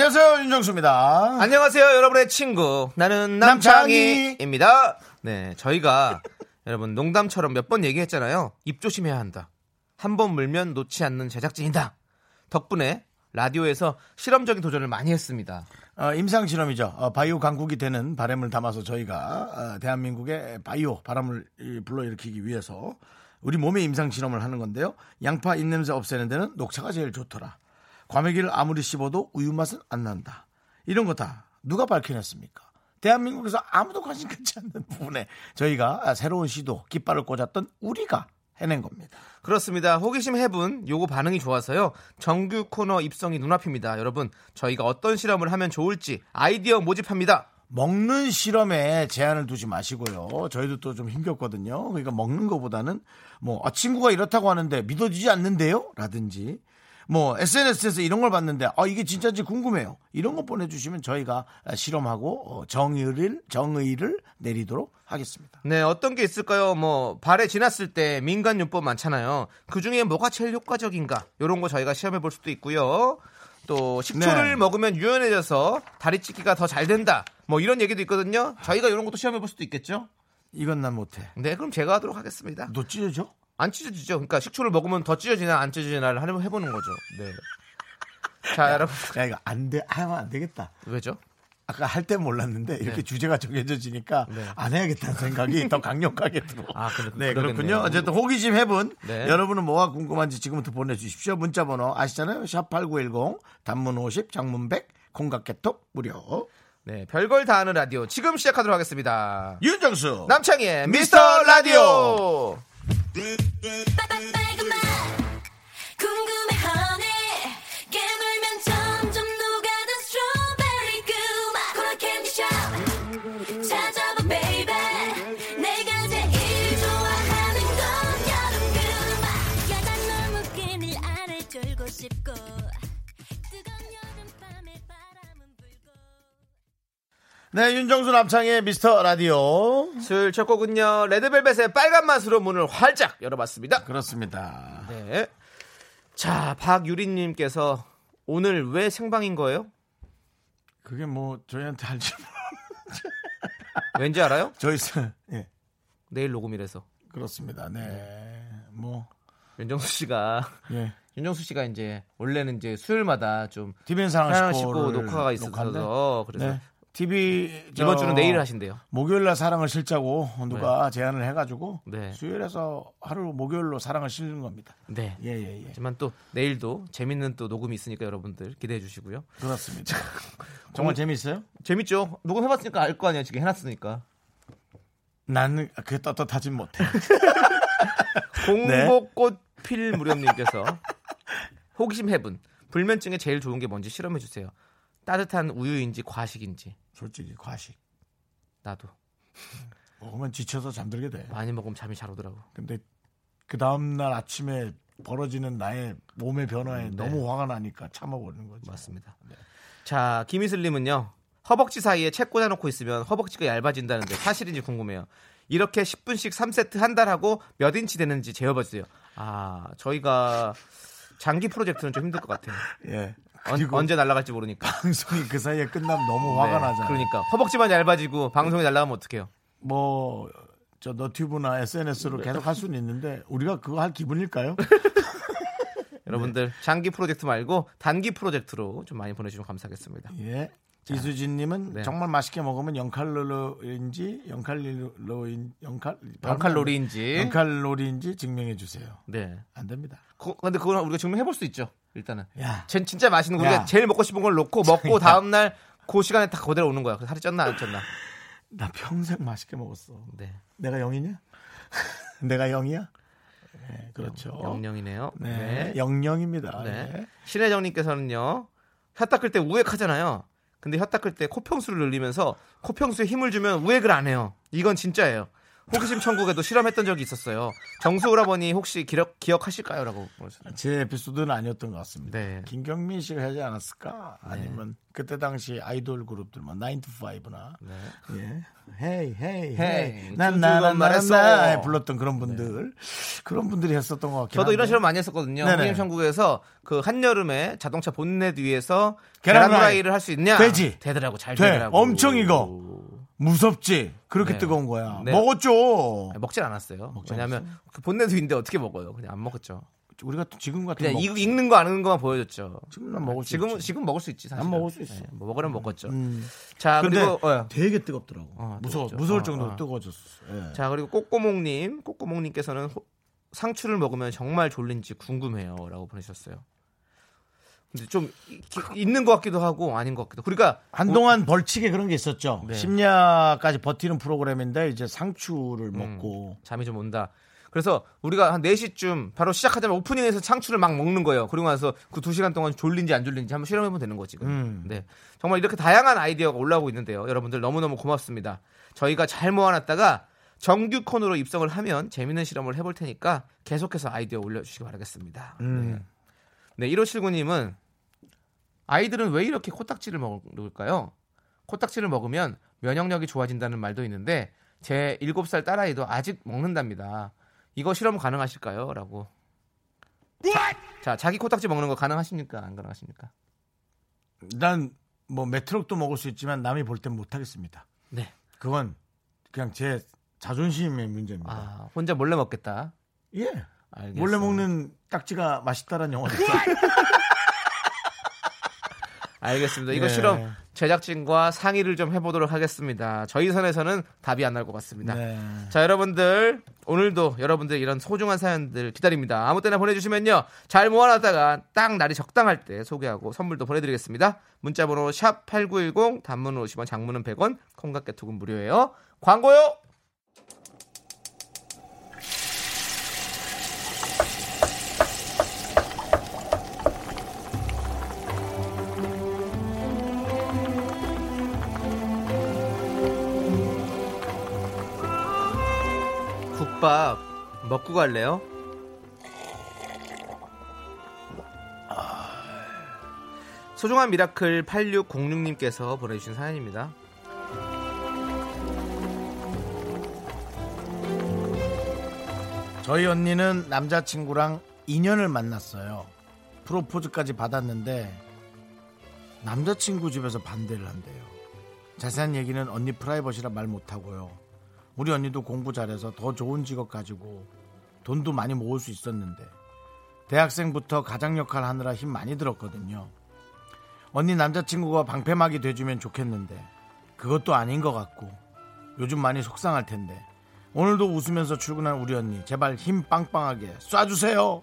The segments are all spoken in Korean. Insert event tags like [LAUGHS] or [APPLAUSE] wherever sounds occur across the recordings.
안녕하세요 윤정수입니다. 안녕하세요, 여러분의 친구. 나는 남창희입니다. 네, 저희가 [LAUGHS] 여러분 농담처럼 몇 번 얘기했잖아요. 입 조심해야 한다. 한 번 물면 놓지 않는 제작진이다. 덕분에 라디오에서 실험적인 도전을 많이 했습니다. 어, 임상 실험이죠. 어, 바이오 강국이 되는 바람을 담아서 저희가 어, 대한민국의 바이오 바람을 이, 불러일으키기 위해서 우리 몸의 임상 실험을 하는 건데요. 양파 입냄새 없애는 데는 녹차가 제일 좋더라. 과메기를 아무리 씹어도 우유 맛은 안 난다. 이런 거 다 누가 밝혀냈습니까? 대한민국에서 아무도 관심 갖지 않는 부분에 저희가 새로운 시도, 깃발을 꽂았던 우리가 해낸 겁니다. 그렇습니다. 호기심 해분 요거 반응이 좋아서요. 정규 코너 입성이 눈앞입니다. 여러분, 저희가 어떤 실험을 하면 좋을지 아이디어 모집합니다. 먹는 실험에 제한을 두지 마시고요. 저희도 또 좀 힘겹거든요. 그러니까 먹는 것보다는 뭐 아, 친구가 이렇다고 하는데 믿어지지 않는데요? 라든지 뭐 SNS에서 이런 걸 봤는데 아 이게 진짜인지 궁금해요. 이런 거 보내주시면 저희가 실험하고 어, 정의를 정의를 내리도록 하겠습니다. 네, 어떤 게 있을까요? 뭐 발에 지났을 때 민간 요법 많잖아요. 그 중에 뭐가 제일 효과적인가? 이런 거 저희가 시험해 볼 수도 있고요. 또 식초를 네. 먹으면 유연해져서 다리 찢기가 더 잘 된다. 뭐 이런 얘기도 있거든요. 저희가 이런 것도 시험해 볼 수도 있겠죠. 이건 난 못해. 네, 그럼 제가 하도록 하겠습니다. 너 찢어져? 안 찢어지죠. 그러니까 식초를 먹으면 더 찢어지나 안 찢어지나를 한번 해보는 거죠. 네. 자, 여러분 야 이거 안 돼. 하면 안 되겠다. 왜죠? 아까 할 때 몰랐는데 이렇게 네. 주제가 정해져지니까 네. 안 해야겠다는 생각이 더 강력하게 들어. 아, 그렇- 네, 그러겠네요. 그렇군요. 어쨌든 호기심 해본 네. 여러분은 뭐가 궁금한지 지금부터 보내주십시오. 문자번호 아시잖아요. 샵8910 단문 50, 장문 100, 콩깍개톡 무료. 네, 별걸 다 아는 라디오 지금 시작하도록 하겠습니다. 윤정수 남창희의 미스터 라디오. 빨간맛 네, 윤정수 남창의 미스터 라디오. 수요일 첫 곡은요 레드벨벳의 빨간 맛으로 문을 활짝 열어봤습니다. 그렇습니다. 네. 자 박유리님께서 오늘 왜 생방인 거예요? 그게 뭐 저희한테 할지 왠지 알아요? [LAUGHS] 저희 스- 예 내일 녹음이라서 그렇습니다. 네, 뭐 윤정수 씨가 예. 윤정수 씨가 이제 원래는 이제 수요일마다 좀 TVN 사랑 사랑을 싣고 싣고 녹화가 있어서 그래서 네. TV 저 이번 주는 내일 하신대요. 목요일 날 사랑을 실자고 누가 제안을 해가지고 네. 수요일에서 하루 목요일로 사랑을 실는 겁니다. 네. 예 예 예 하지만 또 내일도 재밌는 또 녹음이 있으니까 여러분들 기대해 주시고요. 그렇습니다. [LAUGHS] 정말 재밌어요? 재밌죠? 녹음해봤으니까 알 거 아니야 지금 해놨으니까. 나는 그게 떳떳하진 못해. [LAUGHS] 공복꽃 필 무렵님께서 호기심 해분 불면증에 제일 좋은 게 뭔지 실험해 주세요. 따뜻한 우유인지 과식인지 솔직히 과식 나도 먹으면 지쳐서 잠들게 돼. 많이 먹으면 잠이 잘 오더라고. 근데 그 다음 날 아침에 벌어지는 나의 몸의 변화에 너무 화가 나니까 참아버리는 거죠. 맞습니다. 자 김희슬님은요 허벅지 사이에 책 꽂아놓고 있으면 허벅지가 얇아진다는데 사실인지 궁금해요. 이렇게 10분씩 3세트 한 달 하고 몇 인치 되는지 재어봐주세요. 아 저희가 장기 프로젝트는 좀 힘들 것 같아요. 예. 언, 그리고 언제 날아갈지 모르니까. [LAUGHS] 방송이 그 사이에 끝나면 너무 화가 네, 나잖아요. 그러니까 허벅지만 얇아지고 방송이 날아가면 어떡해요? 뭐, 저 너튜브나 SNS로 계속 할 수는 있는데, 우리가 그거 할 기분일까요? [LAUGHS] [LAUGHS] 여러분들 장기 프로젝트 말고 단기 프로젝트로 좀 많이 보내주시면 감사하겠습니다. 예. 이수진님은 네. 정말 맛있게 먹으면 0칼로리인지 0칼로인 0칼 0칼로리인지. 0칼로리인지 증명해 주세요. 네. 안 됩니다. 그, 근데 그건 우리가 증명해 볼 수 있죠. 일단은. 야, 쟨 진짜 맛있는 거 야. 우리가 제일 먹고 싶은 걸 놓고 [LAUGHS] 먹고 다음 날그 시간에 다 그대로 오는 거야. 그래서 살이 쪘나 안 쪘나. 나 평생 맛있게 먹었어. 네. 내가 0이냐? [LAUGHS] 내가 0이야? 네, 그렇죠. 영영이네요. 네, 영영입니다. 네. 네. 신혜정님께서는요. 혀 닦을 때 우액하잖아요. 근데 혀 닦을 때 코평수를 늘리면서 코평수에 힘을 주면 우액을 안 해요. 이건 진짜예요. 호기심 천국에도 실험했던 적이 있었어요. 정수 오라버니 혹시 기억, 기억하실까요? 라고 물으셨어요. 제 에피소드는 아니었던 것 같습니다. 네. 김경민 씨가 하지 않았을까? 아니면 그때 당시 아이돌 그룹들 뭐 나인 투 파이브나 예. hey hey hey 난나난 말했어. 말했어 불렀던 그런 분들 그런 분들이 했었던 것 같긴 저도 이런 한데. 실험 많이 했었거든요. 호기심 천국에서 그 한여름에 자동차 본넷 위에서 계란 후라이. 후라이를 할 수 있냐? 되지. 되더라고. 잘 돼. 되더라고. 엄청 익어. 무섭지 그렇게 네. 뜨거운 거야 네. 먹었죠 아니, 먹질 않았어요. 먹지 왜냐하면 그 본넷 위인데 어떻게 먹어요? 그냥 안 먹었죠. 우리가 또 지금 같은 그냥 먹... 익- 익는 거 아는 것만 보여줬죠. 지금 난 먹을 수 지금 있지. 지금 먹을 수 있지 사실. 난 먹을 수 있어. 뭐 먹으려면 먹었죠. 음. 자 근데 그리고 어, 되게 뜨겁더라고 어, 무서워 뜨겁죠. 무서울 어, 정도로 어. 뜨거워졌어 예. 자 그리고 꼬꼬몽님, 꼬꼬몽님께서는 호- 상추를 먹으면 정말 졸린지 궁금해요라고 보내셨어요. 근데 좀 있는 것 같기도 하고 아닌 것 같기도. 그러니까 한동안 벌칙에 그런 게 있었죠. 네. 심야까지 버티는 프로그램인데 이제 상추를 음, 먹고 잠이 좀 온다. 그래서 우리가 한 4시쯤 바로 시작하자마자 오프닝에서 상추를 막 먹는 거예요. 그리고 나서 그 2시간 동안 졸린지 안 졸린지 한번 실험해보면 되는 거지. 음. 네. 정말 이렇게 다양한 아이디어가 올라오고 있는데요. 여러분들 너무너무 고맙습니다. 저희가 잘 모아놨다가 정규 코너로 입성을 하면 재밌는 실험을 해볼 테니까 계속해서 아이디어 올려주시기 바라겠습니다. 음. 네. 네, 1579님은 아이들은 왜 이렇게 코딱지를 먹을까요? 코딱지를 먹으면 면역력이 좋아진다는 말도 있는데 제 7살 딸아이도 아직 먹는답니다. 이거 실험 가능하실까요? 라고. 자, 자기 코딱지 먹는 거 가능하십니까? 안 가능하십니까? 난 뭐 메트록도 먹을 수 있지만 남이 볼 땐 못하겠습니다. 네. 그건 그냥 제 자존심의 문제입니다. 아, 혼자 몰래 먹겠다. 예. 알겠습니다. 몰래 먹는 딱지가 맛있다라는 영화 [LAUGHS] 있어요. 알겠습니다. 이거 네. 실험 제작진과 상의를 좀 해보도록 하겠습니다. 저희 선에서는 답이 안 날 것 같습니다. 네. 자, 여러분들 오늘도 여러분들 이런 소중한 사연들 기다립니다. 아무 때나 보내주시면요. 잘 모아놨다가 딱 날이 적당할 때 소개하고 선물도 보내드리겠습니다. 문자번호 샵 8910 단문은 50원 장문은 100원 콩깍 개톡은 무료예요. 광고요. 국밥 먹고 갈래요? 소중한 미라클 8606님께서 보내주신 사연입니다. 저희 언니는 남자친구랑 2년을 만났어요. 프로포즈까지 받았는데 남자친구 집에서 반대를 한대요. 자세한 얘기는 언니 프라이버시라 말 못하고요. 우리 언니도 공부 잘해서 더 좋은 직업 가지고 돈도 많이 모을 수 있었는데 대학생부터 가장 역할 하느라 힘 많이 들었거든요. 언니 남자친구가 방패막이 돼주면 좋겠는데 그것도 아닌 것 같고 요즘 많이 속상할 텐데 오늘도 웃으면서 출근한 우리 언니 제발 힘 빵빵하게 쏴주세요.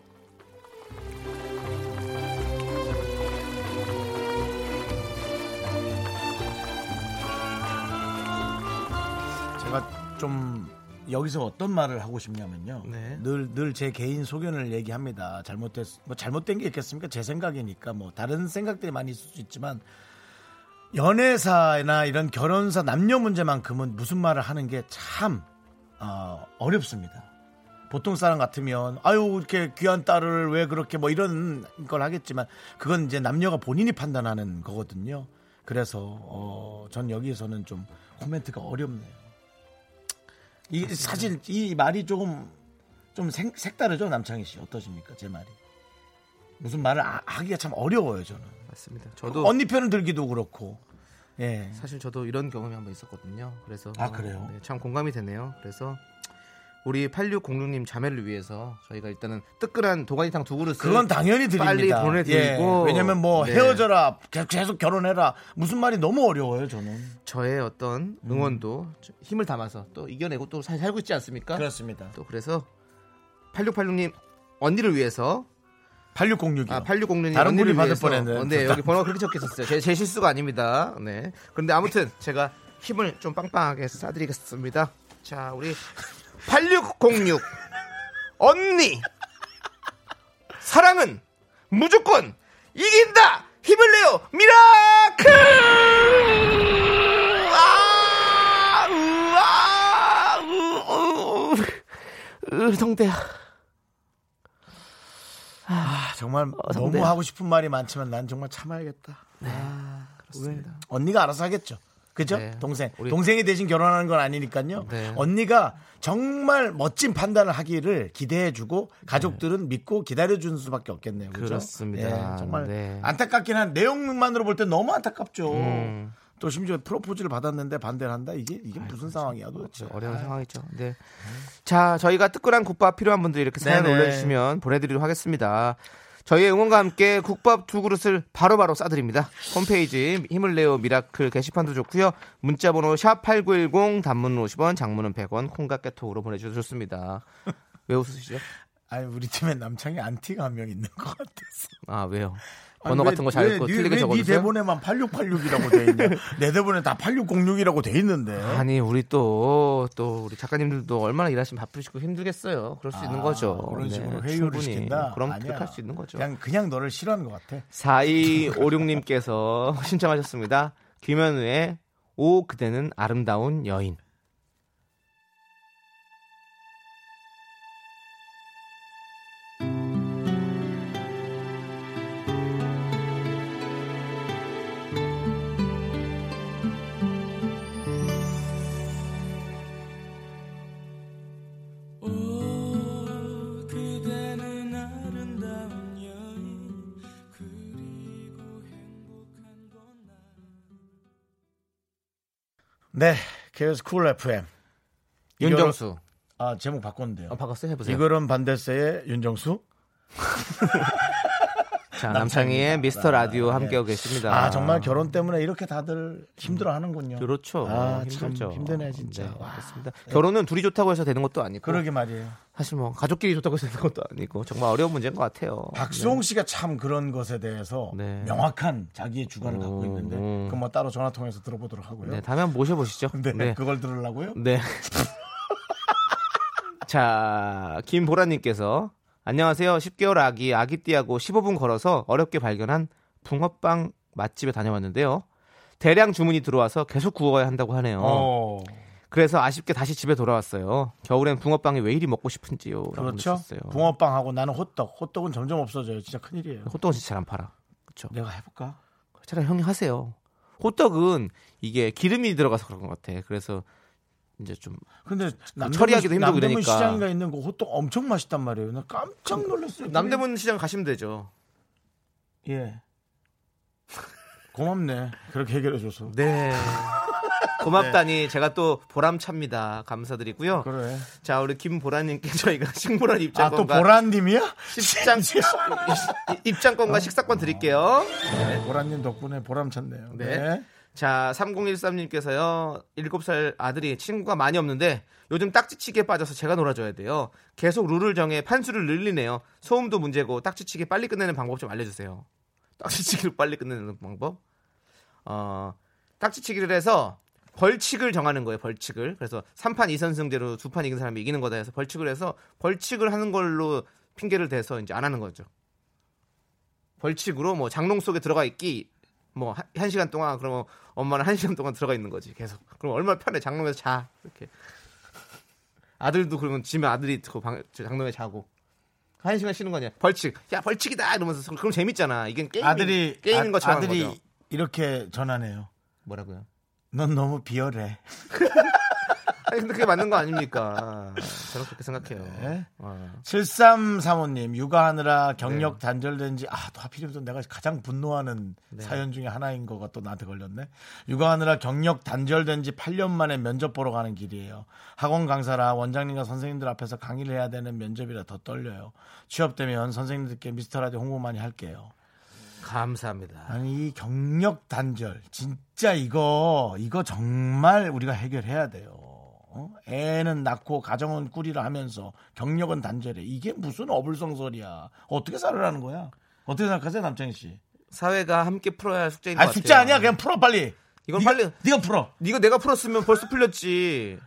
제가 좀 여기서 어떤 말을 하고 싶냐면요. 네. 늘늘 제 개인 소견을 얘기합니다. 잘못됐 뭐 잘못된 게 있겠습니까? 제 생각이니까 뭐 다른 생각들이 많이 있을 수 있지만 연애사나 이런 결혼사 남녀 문제만큼은 무슨 말을 하는 게참 어, 어렵습니다. 보통 사람 같으면 아유 이렇게 귀한 딸을 왜 그렇게 뭐 이런 걸 하겠지만 그건 이제 남녀가 본인이 판단하는 거거든요. 그래서 어, 전 여기에서는 좀 코멘트가 어렵네요. 이 사실 이 말이 조금 좀 생- 색다르죠 남창희 씨 어떠십니까 제 말이 무슨 말을 아- 하기가 참 어려워요 저는 맞습니다. 저도 언니 편을 들기도 그렇고 예 사실 저도 이런 경험이 한번 있었거든요. 그래서 아, 그래요? 네, 참 공감이 되네요. 그래서 우리 8606님 자매를 위해서 저희가 일단은 뜨끈한 도가니탕 두 그릇을 그건 당연히 드립니다. 빨리 보내드리고 예, 왜냐면 뭐 네. 헤어져라 계속, 결혼해라 무슨 말이 너무 어려워요 저는 저의 어떤 응원도 좀 힘을 담아서 또 이겨내고 또 살- 살고 있지 않습니까? 그렇습니다. 또 그래서 8686님 언니를 위해서 8606이요. 아 8606님 다른 분이 받을 뻔했네. 어, 네 여기 [LAUGHS] 번호가 그렇게 적혀 있었어요. 제, 제 실수가 아닙니다. 네. 그런데 아무튼 제가 힘을 좀 빵빵하게 쏴드리겠습니다. 자 우리 8606 언니 사랑은 무조건 이긴다 힘을 내요 miracle 아, 으아, 으, 으, 으, 성대야 아, 정말 어. 너무 하고 싶은 말이 많지만 난 정말 참아야겠다. 아, 왜? 언니가 알아서 하겠죠. 그죠? 네. 동생. 우리- 동생이 대신 결혼하는 건 아니니까요. 네. 언니가 정말 멋진 판단을 하기를 기대해주고 가족들은 믿고 기다려주는 수밖에 없겠네요. 그죠? 그렇습니다. 예, 정말 네. 안타깝긴 한 내용만으로 볼 때 너무 안타깝죠. 음. 또 심지어 프로포즈를 받았는데 반대를 한다? 이게, 이게 무슨 상황이야 도대체. 어려운 상황이죠. 네. 자, 저희가 뜨끈한 국밥 필요한 분들 이렇게 사연. 올려주시면 보내드리도록 하겠습니다. 저희의 응원과 함께 국밥 두 그릇을 바로바로 싸드립니다. 홈페이지 힘을 내요 miracle 게시판도 좋고요. 문자번호 샵 #8910 단문은 50원, 장문은 100원, 콩과 깨톡으로 보내주셔도 좋습니다. 왜 웃으시죠? 아니, 우리 팀에 남창희 안티가 한 명 있는 것 같았어. 아 왜요? 번호 왜- 같은 거잘왜 읽고 네- 틀리게 왜 적어주세요. 네 대본에만 8686이라고 돼 있냐? [LAUGHS] 내 대본에 다 8606이라고 돼 있는데. 아니 우리 또또 우리 작가님들도 얼마나 일하시면 바쁘시고 힘들겠어요. 그럴 수 있는 거죠. 아, 그런 네, 식으로 회유를 충분히. 시킨다. 그럼 아니야. 그렇게 할 수 있는 거죠. 그냥 그냥 너를 싫어하는 것 같아. 4256님께서 [LAUGHS] 신청하셨습니다. 김현우의 오 그대는 아름다운 여인. 네, KBS Cool FM. 윤정수. 아 제목 바꿨는데요. 어, 바꿨어요? 해보세요. 이거는 반대세의 윤정수. [LAUGHS] 자, 남창희의 미스터 라디오 아, 함께하고 네. 계십니다. 아 정말 결혼 때문에 이렇게 다들 힘들어 하는군요. 그렇죠. 아, 힘들죠. 참 힘드네 진짜. 네, 와, 그렇습니다. 결혼은 둘이 좋다고 해서 되는 것도 아니고 그러게 말이에요. 사실 뭐 가족끼리 좋다고 해서 되는 것도 아니고 정말 어려운 문제인 것 같아요. 박수홍 씨가 참 그런 것에 대해서 네. 명확한 자기의 주관을 갖고 음, 있는데 음. 그건 뭐 따로 전화 통해서 들어보도록 하고요. 네, 다음에 한번 모셔보시죠. [LAUGHS] 네, 네. 그걸 들으려고요? 네. [LAUGHS] 자, 김보라님께서 안녕하세요. 10개월 아기 아기띠하고 15분 걸어서 어렵게 발견한 붕어빵 맛집에 다녀왔는데요. 대량 주문이 들어와서 계속 구워야 한다고 하네요. 어, 그래서 아쉽게 다시 집에 돌아왔어요. 겨울엔 붕어빵이 왜 이리 먹고 싶은지요. 그렇죠. 붕어빵하고 나는 호떡. 호떡은 점점 없어져요. 진짜 큰일이에요. 호떡은 진짜 잘 안 팔아. 그렇죠. 내가 해볼까? 차라리 형이 하세요. 호떡은 이게 기름이 들어가서 그런 것 같아. 그래서 이제 좀 근데 남대문, 처리하기도 힘들고 남대문 이러니까. 시장가 있는 거 호떡 엄청 맛있단 말이에요. 나 깜짝 놀랐어요. 남대문 시장 가시면 되죠. 예. 고맙네. 그렇게 해결해 줘서. 네. [LAUGHS] 고맙다니 제가 또 보람찹니다. 감사드리고요. 그래. 자 우리 김보라님께 [LAUGHS] 저희가 식물원 아, 또 입장권과 보라님이야? 식장 입장권과 식사권 드릴게요. 네, 보라님 덕분에 보람 찼네요. 네. 네. 자 3013님께서요 7살 아들이 친구가 많이 없는데 요즘 딱지치기에 빠져서 제가 놀아줘야 돼요. 계속 룰을 정해 판수를 늘리네요. 소음도 문제고 딱지치기 빨리 끝내는 방법 좀 알려주세요. 딱지치기를 빨리 끝내는 방법? 어 딱지치기를 해서 벌칙을 정하는 거예요. 벌칙을. 그래서 3판 2선승제로 두 판 이긴 사람이 이기는 거다 해서 벌칙을 해서 벌칙을 하는 걸로 핑계를 대서 이제 안 하는 거죠. 벌칙으로 뭐 장롱 속에 들어가 있기 뭐 한 시간 동안 그러면 엄마는 한 시간 동안 들어가 있는 거지 계속. 그럼 얼마나 편해 장롱에서 자 이렇게. 아들도 그러면 집에 아들이 그 방, 저 장롱에 자고 한 시간 쉬는 거냐 벌칙 야 벌칙이다 이러면서 그럼 재밌잖아 이게 게임 아들이 게임인 아, 것처럼 하는 아들이 거죠. 이렇게 전하네요. 뭐라고요? 넌 너무 비열해. [LAUGHS] [LAUGHS] 아니 근데 그게 맞는 거 아닙니까? 저는 그렇게 생각해요. 네. 어. 7335님 육아하느라 경력 단절된 지 아, 또 하필이면 또 내가 가장 분노하는 사연 중에 하나인 거가 또 나한테 걸렸네. 육아하느라 경력 단절된 지 8년 만에 면접 보러 가는 길이에요. 학원 강사라 원장님과 선생님들 앞에서 강의를 해야 되는 면접이라 더 떨려요. 취업되면 선생님들께 미스터 라디오 홍보 많이 할게요. 감사합니다. 아니 이 경력 단절 진짜 이거 이거 정말 우리가 해결해야 돼요. 어? 애는 낳고 가정은 꾸리라 하면서 경력은 단절해. 이게 무슨 어불성설이야. 어떻게 살으라는 거야? 어떻게 생각하세요, 남창희 씨? 사회가 함께 풀어야 할 숙제인 것아 같아요. 숙제 아니야. 그냥 풀어 빨리. 이건 네가- 빨리- 네가 풀어. 이거 내가 풀었으면 벌써 풀렸지.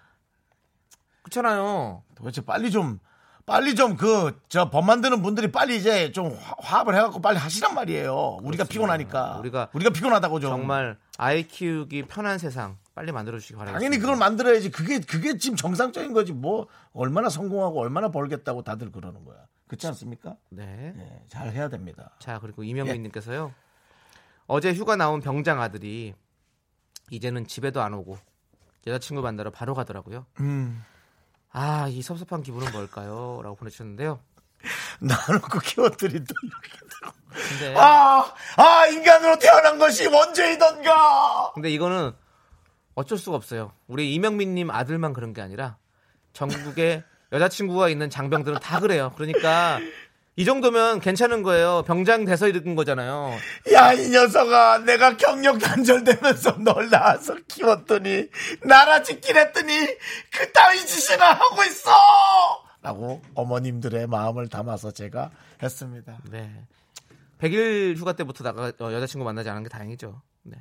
그렇잖아요. 도대체 빨리 좀 빨리 좀 그 저 법 만드는 분들이 빨리 이제 좀 화- 화합을 해갖고 빨리 하시란 말이에요. 우리가 피곤하니까. 우리가 우리가 피곤하다고 좀. 정말 아이 키우기 편한 세상 빨리 만들어 주시기 바랍니다. 당연히 그걸 만들어야지. 그게 그게 지금 정상적인 거지. 뭐 얼마나 성공하고 얼마나 벌겠다고 다들 그러는 거야. 그렇지 않습니까? 네. 네, 잘 해야 됩니다. 자 그리고 예. 이명민님께서요. 어제 휴가 나온 병장 아들이 이제는 집에도 안 오고 여자친구 만나러 바로 가더라고요. 음. 아 이 섭섭한 기분은 뭘까요? 라고 보내주셨는데요. 나놓고 키워드리 또 이렇게. 근데 아, 아 인간으로 태어난 것이 원죄이던가. 근데 이거는 어쩔 수가 없어요. 우리 이명민님 아들만 그런 게 아니라 전국에 여자친구가 있는 장병들은 다 그래요. 그러니까 이 정도면 괜찮은 거예요. 병장 돼서 이런 거잖아요. 야, 이 녀석아, 내가 경력 단절되면서 널 낳아서 키웠더니, 나라 짓긴 했더니, 그 따위 짓이나 하고 있어! 라고 어머님들의 마음을 담아서 제가 했습니다. 네. 100일 휴가 때부터 나가 어, 여자친구 만나지 않은 게 다행이죠. 네.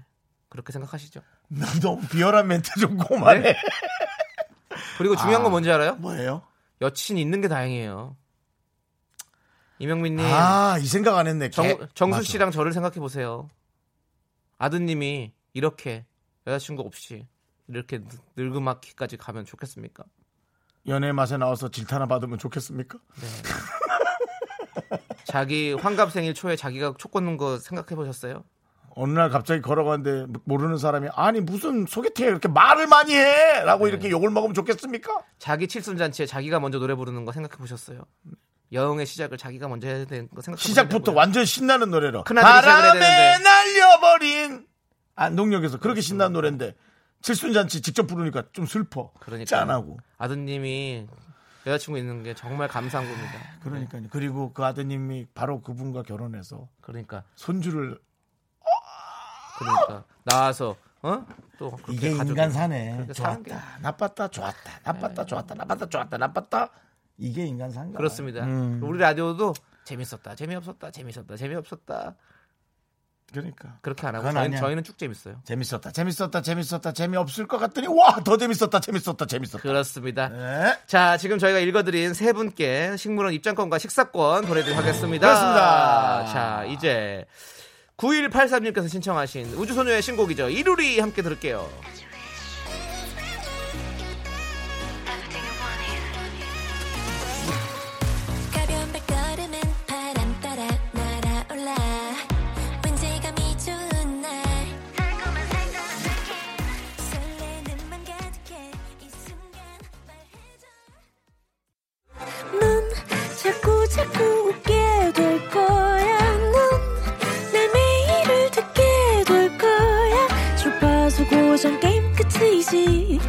그렇게 생각하시죠. 너 너무 비열한 멘트 좀 고만해. 그리고 중요한 건 뭔지 알아요? 뭐예요? 여친 있는 게 다행이에요. 이명민님, 아, 이 생각 안 했네. 정, 개- 정수 맞아. 씨랑 저를 생각해 보세요. 아드님이 이렇게 여자친구 없이 이렇게 늙- 늙음악기까지 가면 좋겠습니까? 연애 맛에 나와서 질타나 받으면 좋겠습니까? 자기 환갑 생일 초에 자기가 촉 꽂는 거 생각해 보셨어요? 어느 날 갑자기 걸어가는데 모르는 사람이 아니 무슨 소개팅에 이렇게 말을 많이 해! 라고 네. 이렇게 욕을 먹으면 좋겠습니까? 자기 칠순 잔치에 자기가 먼저 노래 부르는 거 생각해 보셨어요? 여행의 시작을 자기가 먼저 해야 되는 거 생각해 시작부터? 완전 신나는 노래로 바람에. 날려버린 안동역에서 그렇게 신나는 노래인데 칠순잔치 직접 부르니까 좀 슬퍼 그러니까요. 짠하고 아드님이 여자친구 있는 게 정말 감사한 겁니다. 그러니까요 그리고 그 아드님이 바로 그분과 결혼해서 그러니까 손주를 그러니까 나와서 어? 또 이게 인간 사네 좋았다 나빴다 좋았다 나빴다 좋았다 나빴다 좋았다 나빴다 이게 인간 사인가 그렇습니다. 음, 우리 라디오도 재밌었다, 재미없었다, 재밌었다, 재미없었다 그러니까 그렇게 안 하고 저희는, 아니야. 저희는 쭉 재밌어요. 재밌었다 재밌었다 재밌었다 재미없을 것 같더니 와 더 재밌었다 재밌었다 재밌었다 그렇습니다. 네. 자, 지금 저희가 읽어드린 세 분께 식물원 입장권과 식사권 보내드리도록 하겠습니다. 그렇습니다. 자, 이제 9183님께서 신청하신 우주소녀의 신곡이죠. 이루리 함께 들을게요. 끝이지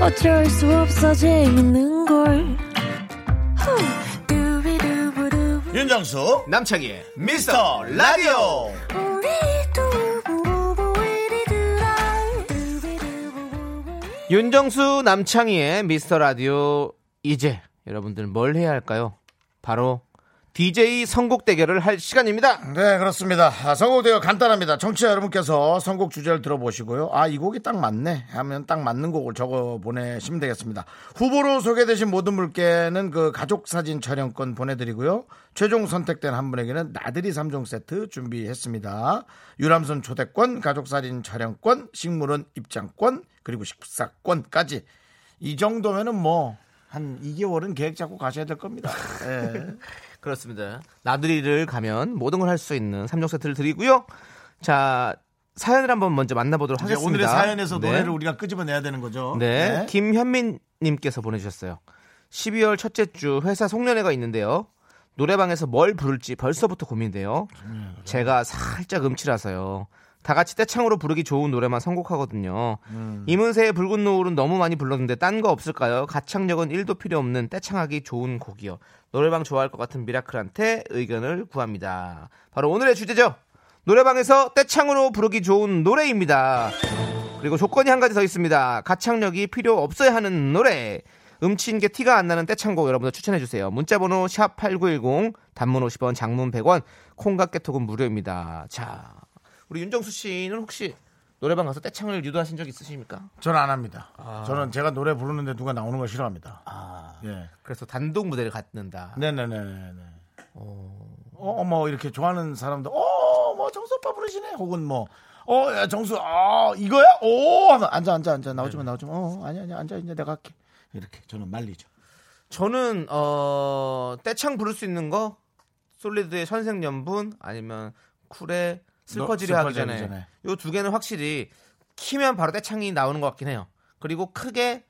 어쩔 수 없어 재밌는 걸. 윤정수 남창희의 미스터 라디오. 윤정수 남창희의 미스터 라디오 이제 여러분들 뭘 해야 할까요? 바로 DJ 선곡 대결을 할 시간입니다. 네 그렇습니다. 아, 선곡 대결 간단합니다. 청취자 여러분께서 선곡 주제를 들어보시고요. 아 이 곡이 딱 맞네 하면 딱 맞는 곡을 적어 보내시면 되겠습니다. 후보로 소개되신 모든 분께는 그 가족 사진 촬영권 보내드리고요. 최종 선택된 한 분에게는 나들이 3종 세트 준비했습니다. 유람선 초대권 가족 사진 촬영권 식물원 입장권 그리고 식사권까지. 이 정도면은 뭐 한 2개월은 계획 잡고 가셔야 될 겁니다. 예. [LAUGHS] 그렇습니다. 나들이를 가면 모든 걸 할 수 있는 3종 세트를 드리고요. 자, 사연을 한번 먼저 만나보도록 하겠습니다. 오늘의 사연에서 네. 노래를 우리가 끄집어내야 되는 거죠. 네. 김현민님께서 보내주셨어요. 12월 첫째 주 회사 송년회가 있는데요. 노래방에서 뭘 부를지 벌써부터 고민돼요. 제가 살짝 음치라서요. 다 같이 떼창으로 부르기 좋은 노래만 선곡하거든요. 이문세의 붉은 노을은 너무 많이 불렀는데 딴 거 없을까요? 가창력은 1도 필요 없는 떼창하기 좋은 곡이요. 노래방 좋아할 것 같은 미라클한테 의견을 구합니다. 바로 오늘의 주제죠. 노래방에서 떼창으로 부르기 좋은 노래입니다. 그리고 조건이 한 가지 더 있습니다. 가창력이 필요 없어야 하는 노래. 음치인 게 티가 안 나는 떼창곡 여러분들 추천해 주세요. 문자 번호 샵 #8910 단문 50원, 장문 100원, 콩과 깨톡은 무료입니다. 자, 우리 윤정수 씨는 혹시 노래방 가서 떼창을 유도하신 적 있으십니까? 저는 안 합니다. 아. 저는 제가 노래 부르는데 누가 나오는 걸 싫어합니다. 아, 예. 그래서 단독 무대를 갖는다. 네네네네. 어, 어, 뭐 이렇게 좋아하는 사람도 어, 뭐 정수 오빠 부르시네. 혹은 뭐 어, 야, 정수, 아, 이거야? 오! 하면 앉아, 앉아, 앉아. 나오지 마, 나오지 마. 어, 아니, 아니, 앉아, 이제 내가 할게. 이렇게. 저는 말리죠. 저는 어 떼창 부를 수 있는 거 솔리드의 천생연분 아니면 쿨의 슬퍼지리 너- 하기 전에 전에. 요 두 개는 확실히 키면 바로 떼창이 나오는 것 같긴 해요. 그리고 크게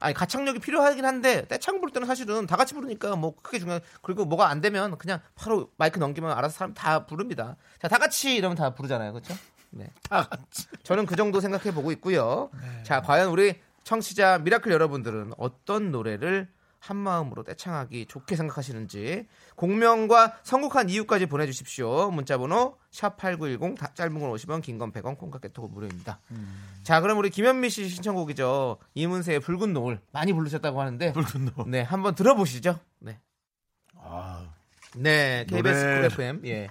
아니 가창력이 필요하긴 한데 떼창 부를 때는 사실은 다 같이 부르니까 뭐 크게 중요한 그리고 뭐가 안 되면 그냥 바로 마이크 넘기면 알아서 사람 다 부릅니다. 자 다 같이 이러면 다 부르잖아요, 그렇죠? 네. [LAUGHS] 다 같이. 저는 그 정도 생각해 보고 있고요. 네. 자, 과연 우리 청취자 miracle 여러분들은 어떤 노래를 한 마음으로 떼창하기 좋게 생각하시는지 곡명과 선곡한 이유까지 보내주십시오. 문자번호 샵 #8910 짧은 건 50원, 긴 건 100원, 콩과 깨톡 무료입니다. 음. 자, 그럼 우리 김현미 씨 신청곡이죠. 이문세의 붉은 노을 많이 부르셨다고 하는데 붉은 노을. 네, 한번 들어보시죠. 네, 아, 네, KBS 노래- Cool FM 예.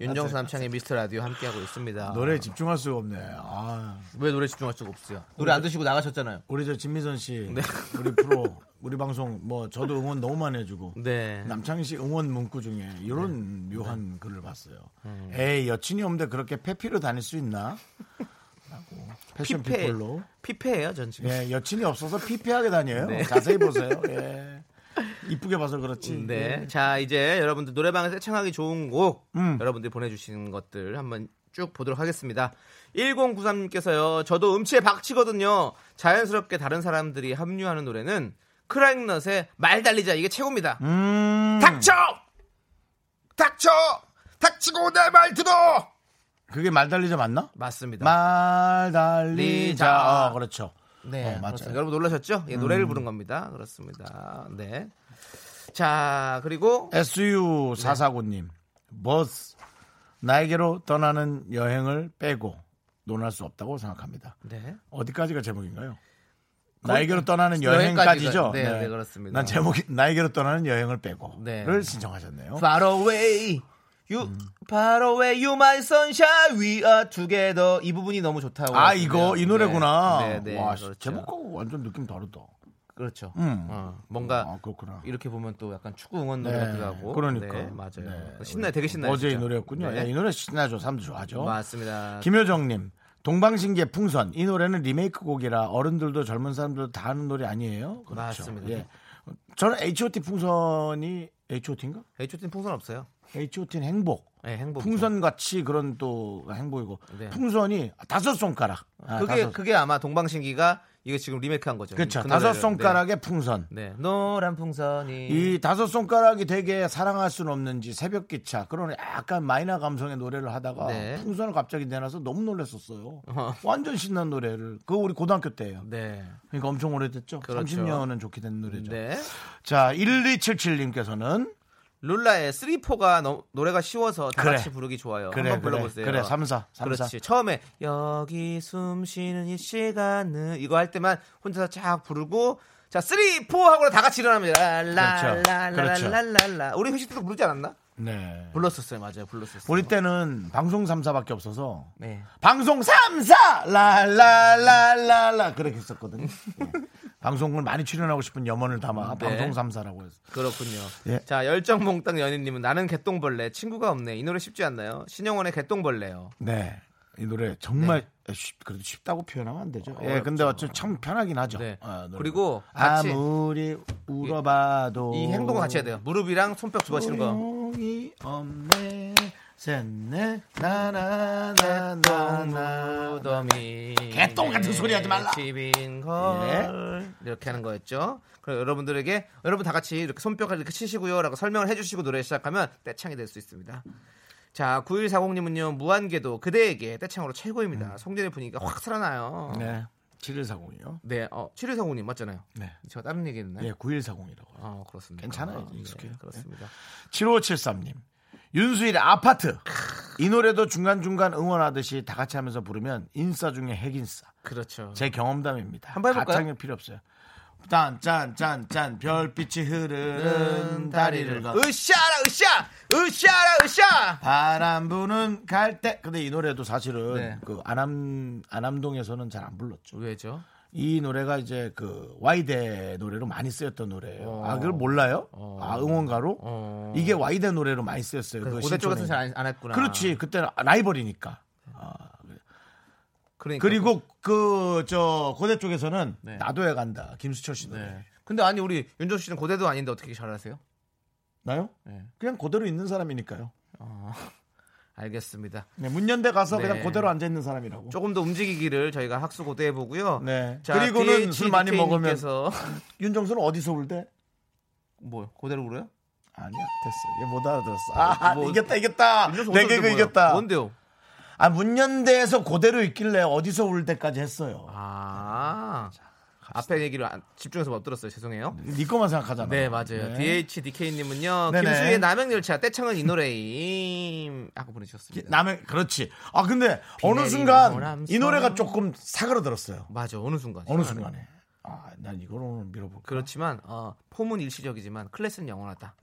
윤정수 남창희의 미스터 라디오 함께 하고 있습니다. 노래에 집중할 수가 없네. 아, 왜 노래 집중할 수가 없어요? 노래 안 드시고 나가셨잖아요. 우리 저 진미선 씨, 네. [LAUGHS] 우리 프로, 우리 방송 뭐 저도 응원 너무 많이 해주고 네. 남창희 씨 응원 문구 중에 이런 묘한 글을 봤어요. 에이 여친이 없는데 그렇게 패피로 다닐 수 있나? 라고 패션 피폐. people로. 피폐예요, 전 지금. 예, 여친이 없어서 피폐하게 다녀요. 네. 자세히 보세요. [LAUGHS] 예. 이쁘게 봐서 그렇지. 네. 예. 자, 이제 여러분들 노래방에서 애청하기 좋은 곡 음. 여러분들이 보내주신 것들 한번 쭉 보도록 하겠습니다. 1093님께서요, 저도 음치에 박치거든요. 자연스럽게 다른 사람들이 합류하는 노래는 크라잉넛의 말 달리자. 이게 최고입니다. 음. 닥쳐! 닥쳐! 닥치고 내 말 들어! 그게 말 달리자 맞나? 맞습니다. 말 달리자. 리자. 어, 그렇죠. 네, 어, 맞아요. 그렇습니다. 여러분 놀라셨죠? 예, 노래를 부른 겁니다. 그렇습니다. 네. 자, 그리고 SU449님. 버스. 나에게로 떠나는 여행을 빼고 논할 수 없다고 생각합니다. 네. 어디까지가 제목인가요? 나에게로 떠나는 여행까지죠. 네, 네, 그렇습니다. 난 제목이 나에게로 떠나는 여행을 빼고를 네. 신청하셨네요. Far away, you, far away, you my sunshine, we are together. 이 부분이 너무 좋다고. 아. 이거 이 노래구나. 네, 네, 네, 와 그렇죠. 제목하고 완전 느낌 다르다. 그렇죠. 음. 어, 뭔가 아 그렇구나. 이렇게 보면 또 약간 축구 응원 노래 네, 같기도 하고. 그러니까. 네, 맞아요. 네. 신나요, 되게 신나요. 어제 이. 노래였군요. 네. 예, 이 노래 신나죠. 사람들 좋아하죠. 맞습니다. 김효정님. 동방신기의 풍선 이 노래는 리메이크 곡이라 어른들도 젊은 사람들도 다 아는 노래 아니에요? 그렇죠. 맞습니다. 예. 저는 H.O.T 풍선이 H.O.T인가? H.O.T는 풍선 없어요. H.O.T는 행복. 네, 행복. 풍선 같이 그런 또 행복이고 네. 풍선이 다섯 손가락. 아, 그게 다섯, 그게 아마 동방신기가 이거 지금 리메이크한 거죠. 그렇죠. 그 다섯. 손가락의 풍선. 네. 네. 노란 풍선이 이 다섯 손가락이 되게 사랑할 수는 없는지 새벽 기차 그런 약간 마이너 감성의 노래를 하다가 네. 풍선을 갑자기 내놔서 너무 놀랐었어요. [LAUGHS] 어. 완전 신난 노래를 그거 우리 고등학교 때예요. 네. 그러니까 엄청 오래됐죠. 그렇죠. 30년은 좋게 된 노래죠. 네. 자, 1277님께서는 룰라의 3포가 노래가 쉬워서 다 그래. 같이 부르기 좋아요. 그래, 한번 불러보세요. 그래, 3, 4, 3, 4. 그렇지. 처음에 여기 숨 쉬는 이 시간은 이거 할 때만 혼자서 쫙 부르고 자, 3, 4 하고 다 같이 일어납니다. 그렇죠. 라라라라라라라. 우리 회식 때도 부르지 않았나? 네. 불렀었어요. 맞아요. 불렀었어요. 우리 때는 방송 3사밖에 없어서 네. 방송 3사 라라라라라 그렇게 했었거든요. 예. [LAUGHS] 방송을 많이 출연하고 싶은 염원을 담아 네. 방송 3사라고 했어. 그렇군요. 예. 자, 열정 몽땅 연인님은 나는 개똥벌레 친구가 없네. 이 노래 쉽지 않나요? 신영원의 개똥벌레요. 네. 이 노래 정말 쉽, 그래도 쉽다고 표현하면 안 되죠. 예, 어렵죠. 근데 어쨌든 참 편하긴 하죠. 네. 아. 그리고 같이 아무리 울어봐도 이 행동을 같이 해야 돼요. 무릎이랑 손뼉 집어치는 거. 소용이 없네 셋넷 나나나나나 무덤이 개똥 같은 소리 하지 말라. 집인 걸 이렇게 하는 거였죠. 그리고 여러분들에게 여러분 다 같이 이렇게 손뼉을 이렇게 치시고요라고 설명을 해주시고 노래 시작하면 떼창이 될 수 있습니다. 자, 9140님은요 무한궤도 그대에게 떼창으로 최고입니다. 송전의 분위기가 확 살아나요. 네, 네 7140이요. 어, 7140님 맞잖아요. 네. 제가 다른 얘기 했나요? 예, 9140이라고. 아, 그렇습니다. 괜찮아요, 네, 익숙해요. 그렇습니다. 7573님. 윤수일의 아파트. 이 노래도 중간중간 응원하듯이 다 같이 하면서 부르면 인싸 중에 핵인싸. 그렇죠. 제 경험담입니다. 한번 해볼까요? 가창이 필요 없어요. 짠짠짠짠 별빛이 흐르는 다리를 가 으쌰라 으쌰 으쌰라 으쌰 바람 부는 갈대 근데 이 노래도 사실은 네. 그 안암 안암동에서는 잘 안 불렀죠. 왜죠? 이 노래가 이제 그 와이대 노래로 많이 쓰였던 노래예요. 어. 아 그걸 몰라요? 어. 아 응원가로? 어. 이게 와이대 노래로 많이 쓰였어요. 그 고대 쪽에서 신촌에. 잘안 했구나. 그렇지. 그때는 라이벌이니까. 그러니까 그리고 그 저 고대 쪽에서는 네. 나도 해 간다. 김수철 씨 노래. 네. 근데 아니 우리 윤정 씨는 고대도 아닌데 어떻게 잘하세요? 나요? 네. 그냥 그대로 있는 사람이니까요. [LAUGHS] 알겠습니다. 네, 문연대 가서 네. 그냥 그대로 앉아 있는 사람이라고. 조금 더 움직이기를 저희가 학수 고대해 보고요. 네. 그리고는 술 많이 먹으면 [LAUGHS] 윤정수는 어디서 울대? 뭐 고대로 그래요? 아니야 됐어 얘 못 알아들었어 아 뭐- 이겼다 이겼다 윤정수 내 개그? 이겼다 뭔데요? 아 문연대에서 그대로 있길래 어디서 울 때까지 했어요 아 앞에 얘기를 안- 집중해서 못 들었어요. 죄송해요. 네 거만 생각하잖아 네 맞아요. 네. DHDK님은요 네네. 김수희의 남행열차 떼창은 이 노래임 하고 보내주셨습니다. 남의 그렇지 아 근데 비 어느 내리는 순간 호남선. 이 노래가 조금 사그러들었어요 맞아 어느 순간 어느. 순간에 아 난 이걸 오늘 밀어볼까 그렇지만 어, 폼은 일시적이지만 클래스는 영원하다.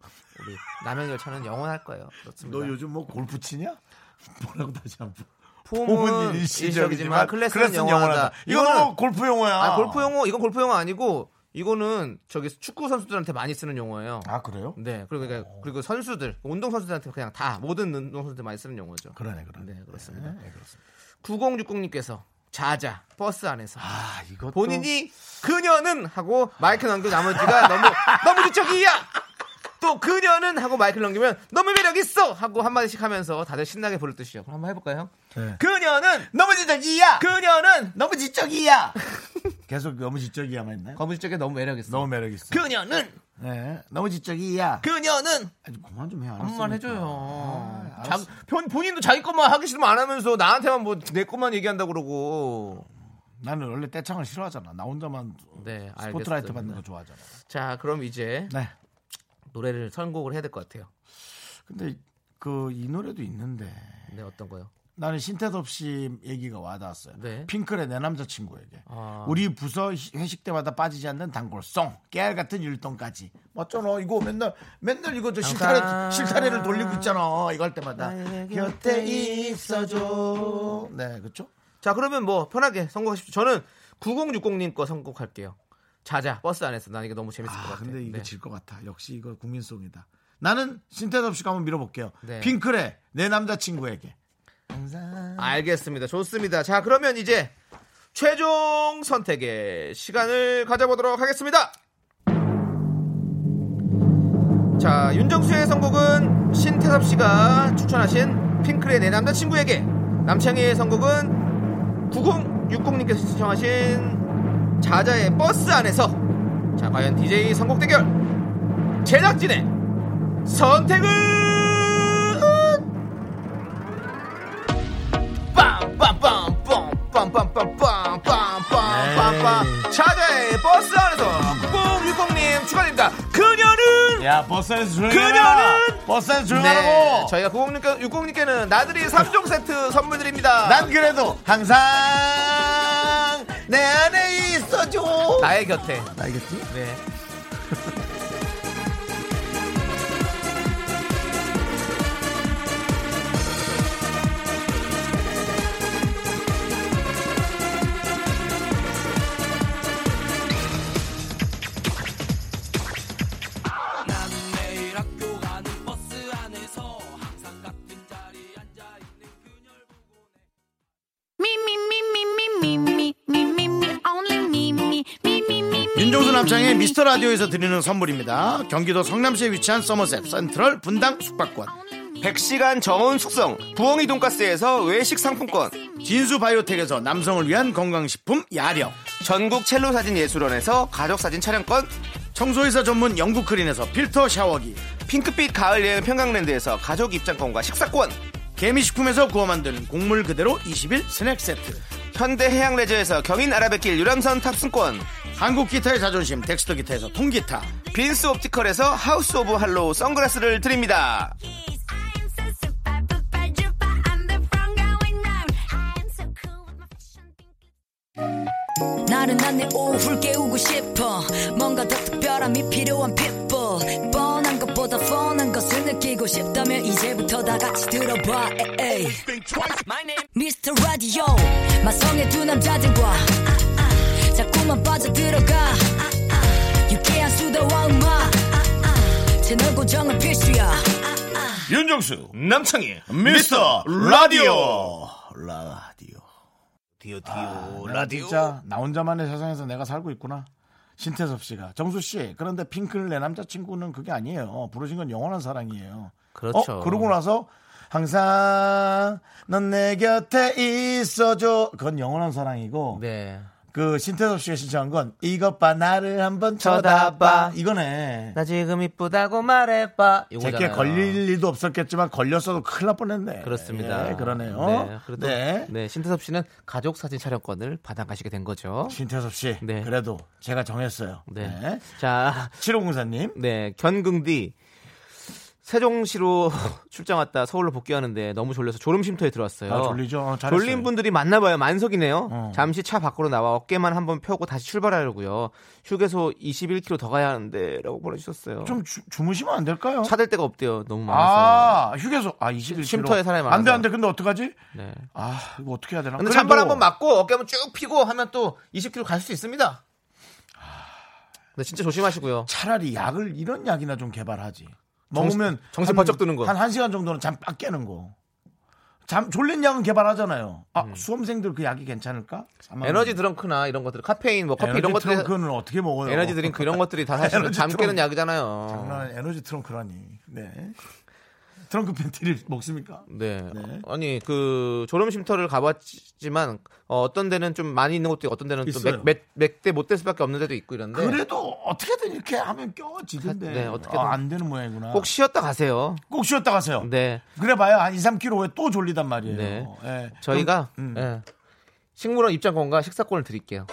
우리 남행열차는 영원할 거예요. 그렇습니다. 너 요즘 뭐 골프 치냐 [LAUGHS] 뭐라고 다시 한 번. 폼은 일시적이지만 클래스는 영원하다. 이거는 뭐 골프 용어야. 아, 골프 용어? 이건 골프 용어 아니고 이거는 저기 축구 선수들한테 많이 쓰는 용어예요. 아 그래요? 네, 그리고 그러니까 그리고 선수들, 운동 선수들한테 그냥 다 모든 운동 선수들 많이 쓰는 용어죠. 그러네 그러네. 네, 그렇습니다. 네, 그렇습니다. 9060님께서 자자 버스 안에서. 아 이것도 본인이 그녀는 하고 마이크 넘겨 나머지가 너무 너무 지적이야. 또 그녀는 하고 마이크를 넘기면 너무 매력 있어 하고 한 마디씩 하면서 다들 신나게 부를 듯이요. 그럼 한번 해볼까요? 네. 그녀는 너무 지적이야 그녀는 너무 지적이야 [LAUGHS] 계속 너무 지적이야만 있나요 거무 지적에 너무 매력 있어. 너무 매력 있어 그녀는 네 너무 지적이야 그녀는 아니, 그만 좀 해. 한 번만 해줘요. 아, 자, 알았어. 본, 본인도 자기 것만 하기 싫으면 안 하면서 나한테만 뭐 내 것만 얘기한다 그러고. 나는 원래 떼창을 싫어하잖아. 나 혼자만 네, 스포트라이트 알겠습니다. 받는 거 좋아하잖아. 자, 그럼 이제 네. 노래를 선곡을 해야 될 것 같아요. 근데 그 이 노래도 있는데 네, 어떤 거요? 나는 신태섭 씨 얘기가 와닿았어요. 네. 핑클의 내 남자친구에게. 아. 우리 부서 희- 회식 때마다 빠지지 않는 단골송, 깨알 같은 율동까지. 맞잖아. 이거 맨날 맨날 이거 저 실타래 실타래를 돌리고 있잖아. 이거 할 때마다 곁에 있어줘. 네, 그렇죠? 자, 그러면 뭐 편하게 선곡하십시오. 저는 9060님 거 선곡할게요. 자자, 버스 안에서 난 이게 너무 재밌을 것 아, 같아요. 근데 이거 네. 질것 같아. 역시 이거 국민송이다. 나는 신태섭 씨가 한번 밀어볼게요. 네. 핑클의 내 남자친구에게. 알겠습니다. 좋습니다. 자, 그러면 이제 최종 선택의 시간을 가져보도록 하겠습니다. 자, 윤정수의 선곡은 신태섭 씨가 추천하신 핑클의 내 남자친구에게, 남창희의 선곡은 9060님께서 신청하신 자자의 버스 안에서. 자, 과연 DJ 선곡 대결 제작진의 선택은 빰빰빰빰빰빰빰빰빰빰빰빰 차자의 버스 안에서 9060님 축하드립니다 그녀는 야, 버스에서 조용히 그녀는- 해라. 버스에서 조용히 네 하라고. 저희가 9060님께는 나들이 3종 세트 선물 드립니다 난 그래도 항상 내 안에 있어줘. 나의 곁에 알겠지? 네. 미스터 라디오에서 드리는 선물입니다. 경기도 성남시에 위치한 서머셋 센트럴 분당 숙박권. 100시간 정원 숙성 부엉이 돈가스에서 외식 상품권 진수 바이오텍에서 남성을 위한 건강식품 야력. 전국 첼로 사진 예술원에서 가족 사진 촬영권 청소이사 전문 영국 크린에서 필터 샤워기. 핑크빛 가을 여행 평강랜드에서 가족 입장권과 식사권 개미식품에서 구워 만든 곡물 그대로 20일 스낵 세트. 현대 해양 레저에서 경인 아라뱃길 유람선 탑승권 한국 기타의 자존심 덱스터 기타에서 통기타. 빈스 옵티컬에서 하우스 오브 할로우 선글라스를 드립니다. 나른한 내 오후를 깨우고 싶어 싶다면 이제부터 다 같이 들어봐. 에이. Mr. Radio. 마성의 두 남자들과 자꾸만 빠져들어가. 유쾌한 수다와 음악. 채널 고정은 필수야. 윤정수 남창희 미스터 라디오. 라디오. 디오 디오 아, 라디오 진짜 나 혼자만의 세상에서 내가 살고 있구나 신태섭 씨가 정수 씨 그런데 핑클 내 남자친구는 그게 아니에요 부르신 건 영원한 사랑이에요 그렇죠. 어, 그러고 나서 항상 넌 내 곁에 있어줘 그건 영원한 사랑이고 네. 그 신태섭 씨가 신청한 건 이것 봐 나를 한번 쳐다봐 이거네 나 지금 이쁘다고 말해봐. 제게. 걸릴 일도 없었겠지만 걸렸어도 큰일 날 뻔했네 그렇습니다. 예, 그러네요 네, 그래도 네. 네, 신태섭 씨는 가족 사진 촬영권을 받아가시게 된 거죠. 신태섭 씨 네. 그래도 제가 정했어요 네. 네. 자, 7504님 네, 견긍디 세종시로 [LAUGHS] 출장 왔다 서울로 복귀하는데 너무 졸려서 졸음 쉼터에 들어왔어요. 아, 졸리죠? 어. 졸린 분들이 많나 봐요. 만석이네요. 어. 잠시 차 밖으로 나와 어깨만 한번 펴고 다시 출발하려고요. 휴게소 21km 더 가야 하는데라고 보내주셨어요. 좀 주, 주무시면 안 될까요? 찾을 데가 없대요. 너무 많아서. 아 휴게소 아 21km 쉼터에 사람이 많아서. 안돼 안돼 근데 어떡하지? 네. 아 이거 어떻게 해야 되나? 근데 그래도 잠바 한번 맞고 어깨 한번 쭉 피고 하면 또 20km 갈 수 있습니다. 근데 진짜 조심하시고요. 차라리 약을 이런 약이나 좀 개발하지. 먹으면 정신 한- 번쩍 드는 거. 한 1 시간 정도는 잠 빡 깨는 거. 잠 졸린 약은 개발하잖아요. 아 음. 수험생들 그 약이 괜찮을까? 에너지 드렁크나 이런 것들, 카페인, 뭐 커피 이런 것들이 트렁크는 어떻게 먹어요? 에너지 드링크 이런 것들이 다 [LAUGHS] 사실은 잠. 깨는 약이잖아요. 장난 에너지 트렁크라니. 네. 트렁크 팬티를 [LAUGHS] 먹습니까? 네. 네. 아니 그 졸음 쉼터를 가봤지만 어, 떤 데는 좀 많이 있는 곳도 있고 어떤 데는 있어요. 또몇몇대 못될 수밖에 없는 데도 있고 이런데 그래도 어떻게든 이렇게 하면 껴지던데. 네, 어떻게든. 아, 안 되는 모양이구나. 꼭 쉬었다 가세요. 꼭 쉬었다 가세요. 네. 그래 봐요. 한 2, 3km 후에 또 졸리단 말이에요. 네. 예. 저희가 좀, 음. 예. 식물원 입장권과 식사권을 드릴게요.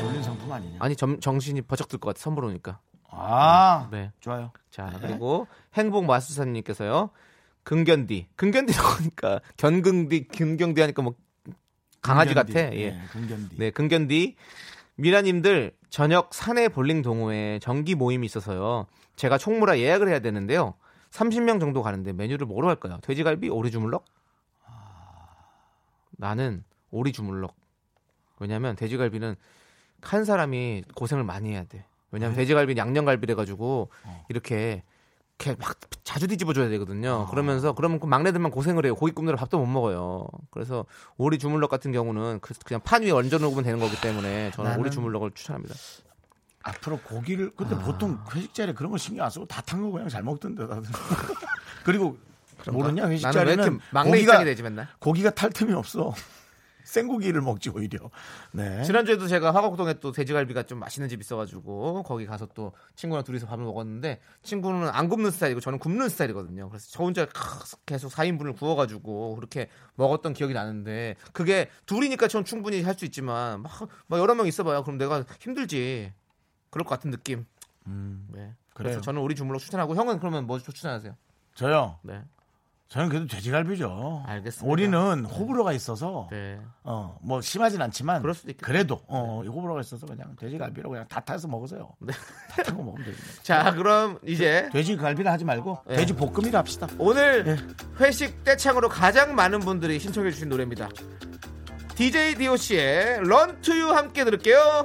졸린 상품 아니냐? 아니 점, 정신이 버쩍 들 것 같아 선물 오니까. 아, 네. 좋아요. 자 네. 그리고 행복 마수사님께서요. 근견디 근견디라고 하니까 [LAUGHS] 견긍디 근경디 하니까 뭐 강아지 금견디. 같아. 예. 네, 금견디. 네, 근견디 미라님들 저녁 사내 볼링 동호회 정기 모임이 있어서요. 제가 총무라 예약을 해야 되는데요. 30명 정도 가는데 메뉴를 뭐로 할까요? 돼지갈비, 오리 주물럭? 나는 오리 주물럭. 왜냐면 돼지갈비는 한 사람이 고생을 많이 해야 돼. 왜냐면 돼지갈비는 양념갈비래 가지고 이렇게 이렇게 막 자주 뒤집어줘야 되거든요. 그러면서 그러면 그 막내들만 고생을 해요. 고기 굽느라 밥도 못 먹어요. 그래서 오리 주물럭 같은 경우는 그- 그냥 판 위에 얹어 놓으면 되는 거기 때문에 저는 나는- 오리 주물럭을 추천합니다. 앞으로 고기를 근데 아. 보통 회식 자리에 그런 거 신경 안 쓰고 다 탄 거 그냥 잘 먹던데 다들. [LAUGHS] 그리고 모르냐 회식 나는 왜 자리는 이렇게 막내 입장이 되지 맨날? 고기가 탈 틈이 없어. 생고기를 먹지 오히려. 네. 지난주에도 제가 화곡동에 또 돼지갈비가 좀 맛있는 집 있어가지고 거기 가서 또 친구랑 둘이서 밥을 먹었는데 친구는 안 굽는 스타일이고 저는 굽는 스타일이거든요. 그래서 저 혼자 계속 4인분을 구워가지고 그렇게 먹었던 기억이 나는데 그게 둘이니까 전 충분히 할 수 있지만 막, 막 여러 명 있어봐요. 그럼 내가 힘들지. 그럴 것 같은 느낌. 네. 음, 그래요. 그래서 저는 우리 주물럭 추천하고 형은 그러면 뭐 추천하세요? 저요. 네. 저는 그래도 돼지갈비죠. 알겠습니다. 오리는 호불호가 있어서 네. 어, 뭐 심하진 않지만 그럴 수도 있겠다. 그래도 어, 호불호가 있어서 그냥 돼지갈비로 그냥 다 타서 먹으세요. 네. 다 타고 먹으면 되지. 자, 그럼 이제 돼지갈비를 하지 말고 네. 돼지 볶음이라 합시다. 오늘 회식 떼창으로 가장 많은 분들이 신청해 주신 노래입니다. DJ DOC의 런 투유 함께 들을게요.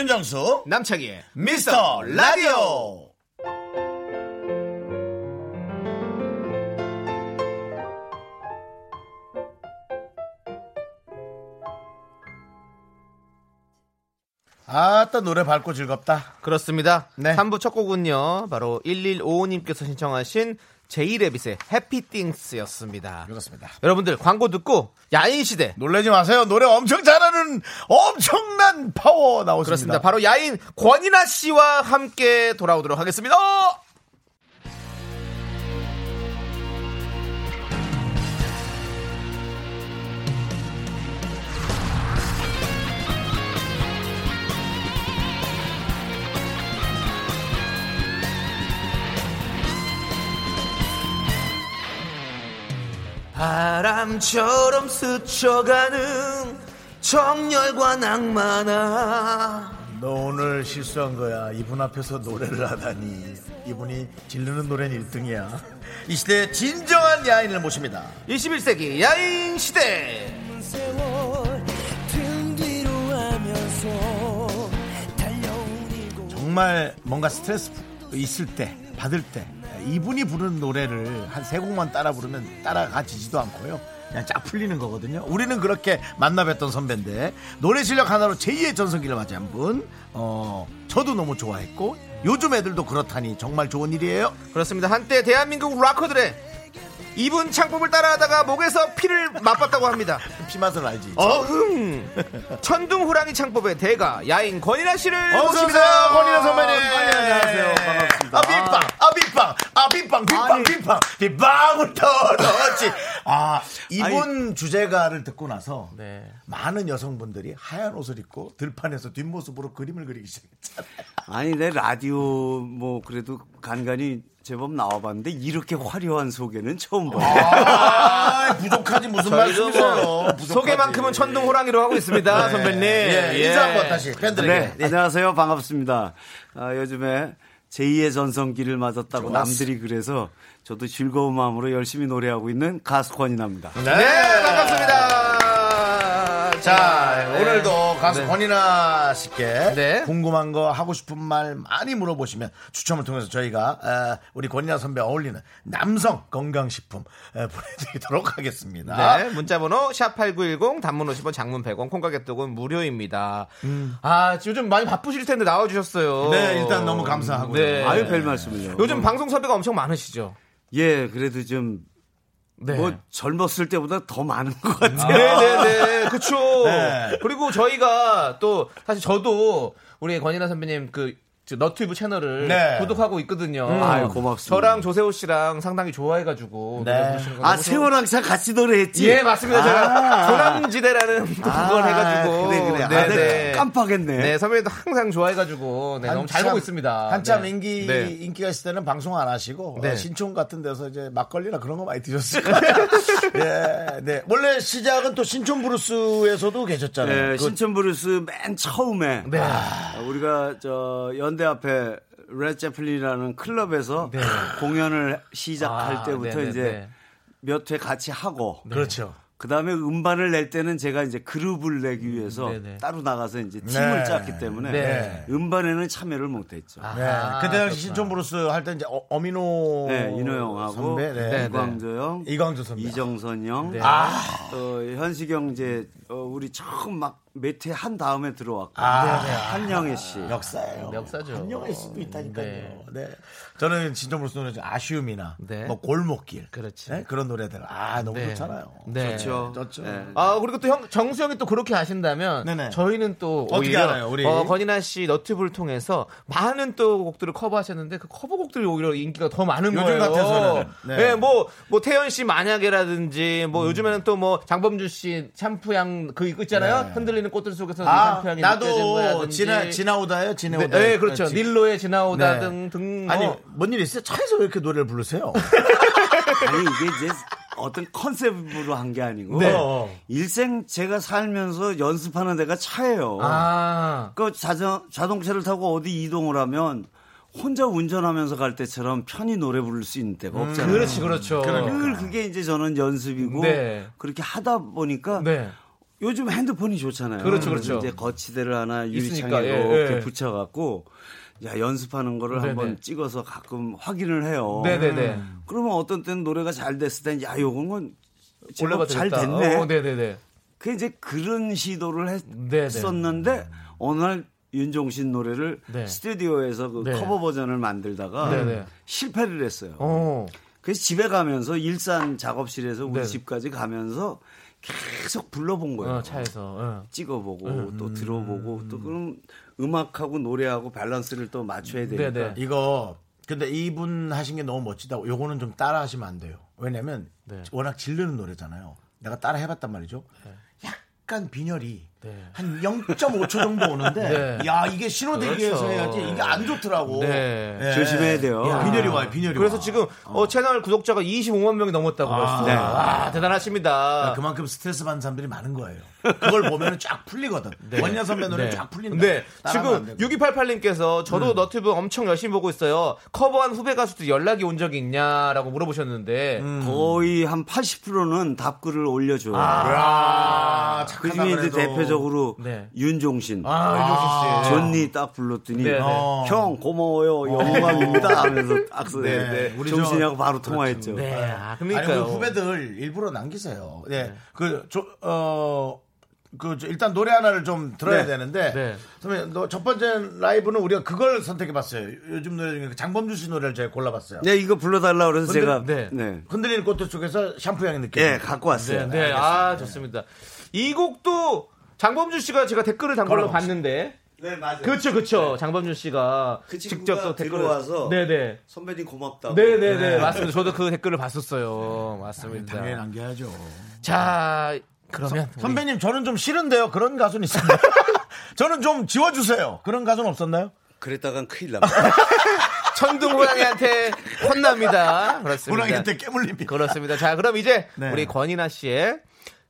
윤정수 남창희의 미스터 라디오 아따 노래 밝고 즐겁다 그렇습니다. 네. 3부 첫 곡은요. 바로 1155님께서 신청하신 제이레빗의 해피띵스였습니다. 그렇습니다 여러분들 광고 듣고 야인 시대 놀라지 마세요 노래 엄청 잘하는 엄청난 파워 나오십니다 그렇습니다. 바로 야인 권인아 씨와 함께 돌아오도록 하겠습니다. 바람처럼 스쳐가는 정열과 낭만아 너 오늘 실수한 거야. 이분 앞에서 노래를 하다니. 이분이 지르는 노래는 1등이야. 이 시대의 진정한 야인을 모십니다. 21세기 야인 시대 정말 뭔가 스트레스 있을 때, 받을 때, 이분이 부르는 노래를 한 세 곡만 따라 부르면 따라가지지도 않고요. 그냥 쫙 풀리는 거거든요. 우리는 그렇게 만나 뵀던 선배인데, 노래 실력 하나로 제2의 전성기를 맞이한 분, 어, 저도 너무 좋아했고, 요즘 애들도 그렇다니 정말 좋은 일이에요. 그렇습니다. 한때 대한민국 락커들의 이분 창법을 따라하다가 목에서 피를 맛봤다고 합니다. [LAUGHS] 피맛을 알지. 어흥 [LAUGHS] 천둥 호랑이 창법의 대가 야인 권인아 씨를 어서 모십니다. 오세요, 권인아 선배님. 아, 안녕하세요. 반갑습니다. 아, 빗방, 아, 빗방, 아, 빗방, 아니. 빗방, 빗방울 떨어지. 아, 이분 주제가를 듣고 나서 네. 많은 여성분들이 하얀 옷을 입고 들판에서 뒷모습으로 그림을 그리기 시작했잖아요. 아니 내 라디오 뭐 그래도 간간히 제법 나와봤는데 이렇게 화려한 소개는 처음 봐요. 아, [LAUGHS] 부족하지 무슨 말씀이세요? 뭐. 소개만큼은 천둥 호랑이로 하고 있습니다, 네. 선배님. 예, 인사 한번 다시 팬들에게. 네, 안녕하세요. 반갑습니다. 아, 요즘에 제2의 전성기를 맞았다고 좋았어. 남들이 그래서 저도 즐거운 마음으로 열심히 노래하고 있는 가수 권인합니다. 네, 반갑습니다. 자, 네. 오늘도 가수 네. 권인아 씨께 네. 궁금한 거 하고 싶은 말 많이 물어보시면 추첨을 통해서 저희가 에, 우리 권인아 선배 어울리는 남성 건강식품 에, 보내드리도록 하겠습니다. 네, 문자번호 샵8910 단문 50원 장문 100원 콩가 개톡은 무료입니다. 음. 아, 요즘 많이 바쁘실 텐데 나와주셨어요. 네, 일단 너무 감사하고요. 네. 아유 별 말씀을요. 요즘 방송 섭외가 엄청 많으시죠? 예, 그래도 좀 네. 뭐 젊었을 때보다 더 많은 것 같아요. 네네네. [LAUGHS] 그쵸. 네. 그리고 저희가 또, 사실 저도 우리 권인아 선배님 그, 저 너튜브 채널을 네. 구독하고 있거든요. 아유, 고맙습니다. 저랑 조세호 씨랑 상당히 좋아해가지고. 네. 아 세월랑 차 같이 노래했지. 예, 맞습니다. 제가 아. 조남지대라는 또 [LAUGHS] 그걸 아, 해가지고. 그래 그래. 아, 네, 내가 네. 깜빡했네. 네, 선배님도 항상 좋아해가지고. 네, 너무 잘 한참- 보고 있습니다. 한참 네. 인기 네. 인기가 있을 때는 방송 안 하시고 네. 어, 신촌 같은 데서 이제 막걸리나 그런 거 많이 드셨을 거예요. 예, 네. 원래 시작은 또 신촌 블루스에서도 계셨잖아요. 네, 그- 신촌 블루스 맨 처음에 네. 아, 우리가 저 연대 앞에 레드 제플린이라는 클럽에서 네. 공연을 시작할 아, 때부터 네네네. 이제 몇회 같이 하고 그렇죠. 그 다음에 음반을 낼 때는 제가 이제 그룹을 내기 위해서 네네. 따로 나가서 이제 팀을 네. 짰기 때문에 네. 음반에는 참여를 못 했죠. 아, 네. 그때 당시. 신촌 블루스 할 때 이제 어, 엄인호 네, 인호 형하고 선배, 네. 네. 이광조 형, 이광조 선배. 이정선 형, 네. 또 현식이 형 이제 어, 우리 처음 막 몇회한 다음에 들어왔고 아, 네. 한영애 씨. 역사예요. 역사죠. 한영애 씨도 있다니까요. 네. 네. 저는 신촌 블루스 노래 중 아쉬움이나 네. 뭐 골목길. 그렇지. 네? 그런 노래들. 아, 너무 네. 좋잖아요. 네. 좋죠. 좋죠. 네. 아 그리고 또 형 정수 형이 또 그렇게 하신다면 네네. 저희는 또 어떻게 오히려 알아요, 우리? 어, 권인하 씨 너튜브를 통해서 많은 또 곡들을 커버하셨는데 그 커버곡들이 오히려 인기가 더 많은 요즘 거예요. 같아서는. 네. 네, 뭐뭐 태연 씨 만약에라든지 뭐 요즘에는 또 뭐 장범준 씨 샴푸향 그 있잖아요. 네. 흔들리 는 꽃들 속에서 그 아, 느껴지는 나도. 지나, 지나오다요? 네, 지나오다. 네, 그렇죠. 그렇지. 닐로의 지나오다 네. 등등 뭐. 아니, 뭔 일 있어요? 차에서 왜 이렇게 노래를 부르세요? [LAUGHS] 아니 이게 이제 어떤 컨셉으로 한 게 아니고 네. 일생 제가 살면서 연습하는 데가 차예요. 아. 그 자전 자동차를 타고 어디 이동을 하면 혼자 운전하면서 갈 때처럼 편히 노래 부를 수 있는 데가 없잖아요. 그렇지, 그렇죠. 늘 그게 이제 저는 연습이고 네. 그렇게 하다 보니까 네. 요즘 핸드폰이 좋잖아요. 그렇죠, 그렇죠. 이제 거치대를 하나 유리창에 예, 이렇게 예. 붙여갖고 야 연습하는 거를 네네. 한번 찍어서 가끔 확인을 해요. 네네네. 그러면 어떤 때는 노래가 잘 됐을 땐 야 요건 건 제법 잘. 됐네. 어, 네네네. 그 이제 그런 시도를 네네. 했었는데 어느 날 윤종신 노래를 네. 스튜디오에서 그 네. 커버 버전을 만들다가 네네. 실패를 했어요. 어. 그래서 집에 가면서 일산 작업실에서 우리 네. 집까지 가면서 계속 불러본 거예요. 어, 차에서. 어. 찍어보고 음, 또 들어보고 또 그럼 음악하고 노래하고 밸런스를 또 맞춰야 되니까. 네네. 이거 근데 이분 하신 게 너무 멋지다고 요거는 좀 따라 하시면 안 돼요. 왜냐면 네. 워낙 질르는 노래잖아요. 내가 따라 해봤단 말이죠. 약간 빈혈이 한 0.5초 정도 오는데 네. 야 이게 신호대기에서 그렇죠. 해야지 이게 안 좋더라고. 네. 예. 조심해야 돼요. 야, 빈혈이 와요. 빈혈이 그래서 와. 지금 어, 채널 구독자가 25만 명이 넘었다고 벌써. 네. 와, 대단하십니다. 그만큼 스트레스 받는 사람들이 많은 거예요. 그걸 보면 쫙 풀리거든. 원년 선배 노래 네. 쫙 풀린다. 네. 지금 되고. 6288님께서 저도 너튜브 엄청 열심히 보고 있어요. 커버한 후배 가수도 연락이 온 적이 있냐라고 물어보셨는데. 거의 한 80%는 답글을 올려줘요. 아, 그 착하다 중에 이제. 대표적으로 네. 윤종신, 아, 존니 딱 불렀더니 네, 네. 어. 형 고마워요 영광입니다 하면서 딱 써. 네, 네, 우리 종신이하고 바로 통화했죠. 네. 아, 아니, 그러니까요. 그 후배들 일부러 남기세요. 네. 그, 저, 어, 그, 저, 일단 노래 하나를 좀 들어야 네. 되는데. 네. 선배님, 너첫 번째 라이브는 우리가 그걸 선택해봤어요. 요즘 노래 중에 그 장범준 씨 노래를 제가 골라봤어요. 네 이거 불러달라 그래서 제가 네. 네. 흔들리는 꽃들 속에서 샴푸 향이 느껴요. 예, 갖고 왔어요. 네, 네. 아, 좋습니다. 이 곡도 장범준 씨가 제가 댓글을 단 걸로 걸어봤어요. 봤는데. 네, 맞아요. 그렇죠, 그렇죠. 장범준 씨가 그 직접 또 댓글을 들어와서 네네. 선배님 고맙다고. 네네 네. 맞습니다. 저도 그 댓글을 봤었어요. 맞습니다. 당연히 남겨야죠. 자, 그러면. 우리 선배님, 저는 좀 싫은데요. 그런 가수는 있었나요? [LAUGHS] 저는 좀 지워주세요. 그런 가수는 없었나요? 그랬다간 큰일 납니다. [LAUGHS] 천둥 호랑이한테 혼납니다. 그렇습니다. 호랑이한테 깨물립니다. 그렇습니다. 자, 그럼 이제 네. 우리 권이나 씨의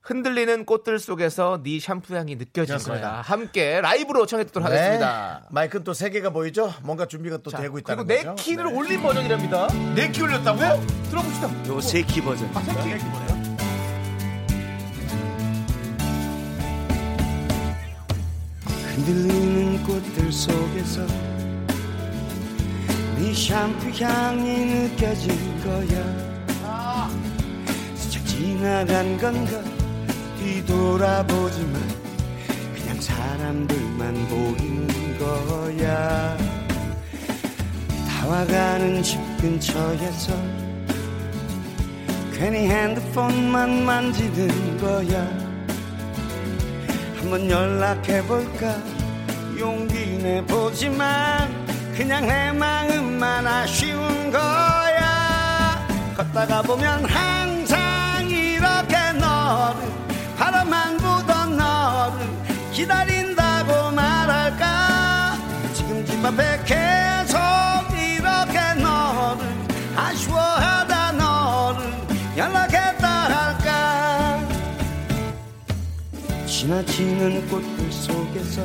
흔들리는 꽃들 속에서 네 샴푸 향이 느껴진 그렇습니다. 거야. 함께 라이브로 청해 듣도록 하겠습니다. 네. 마이크는 또 세 개가 보이죠? 뭔가 준비가 또 되고 그리고 있다는 내 거죠. 키를 네. 올린 버전이랍니다. 내키 올렸다고요? 들어봅시다. 요거 세키 버전. 아, 새끼. 흔들리는 꽃들 속에서 네 샴푸 향이 느껴질 거야. 스쳐 지나간 건가 뒤돌아보지만 그냥 사람들만 보이는 거야. 다와가는 집 근처에서 괜히 핸드폰만 만지는 거야 한번 연락해볼까? 용기 내보지만 그냥 내 마음만 아쉬운 거야. 걷다가 보면 항상 이렇게 너를 바라만 보던 너를 기다린다고 말할까? 지금 집 앞에 계속 이렇게 너를 아쉬워하 지나치는 꽃들 속에서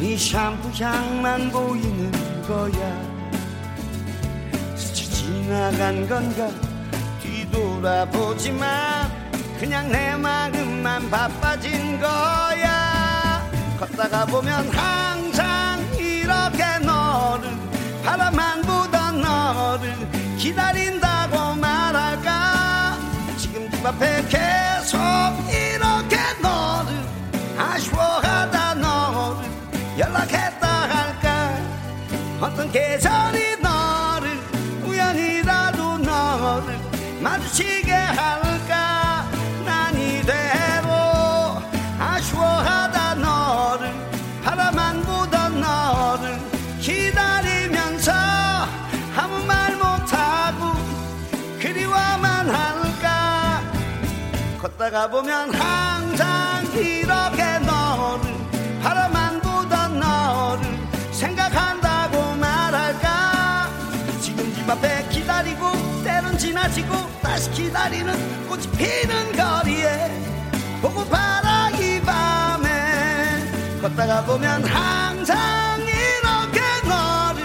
네 샴푸 향만 보이는 거야. 스쳐 지나간 건가 뒤돌아보지만 그냥 내 마음만 바빠진 거야. 걷다가 보면 항상 이렇게 너를 바라만 보던 너를 기다린다고 말할까? 지금 집 앞에 계속 계절이 너를 우연이라도 너를 마주치게 할까? 난 이대로 아쉬워하다 너를 바라만 보던 너를 기다리면서 아무 말 못하고 그리워만 할까? 걷다가 보면 다시 기다리는 꽃이 피는 거리에 보고파라 이 밤에 걷다가 보면 항상 이렇게 너를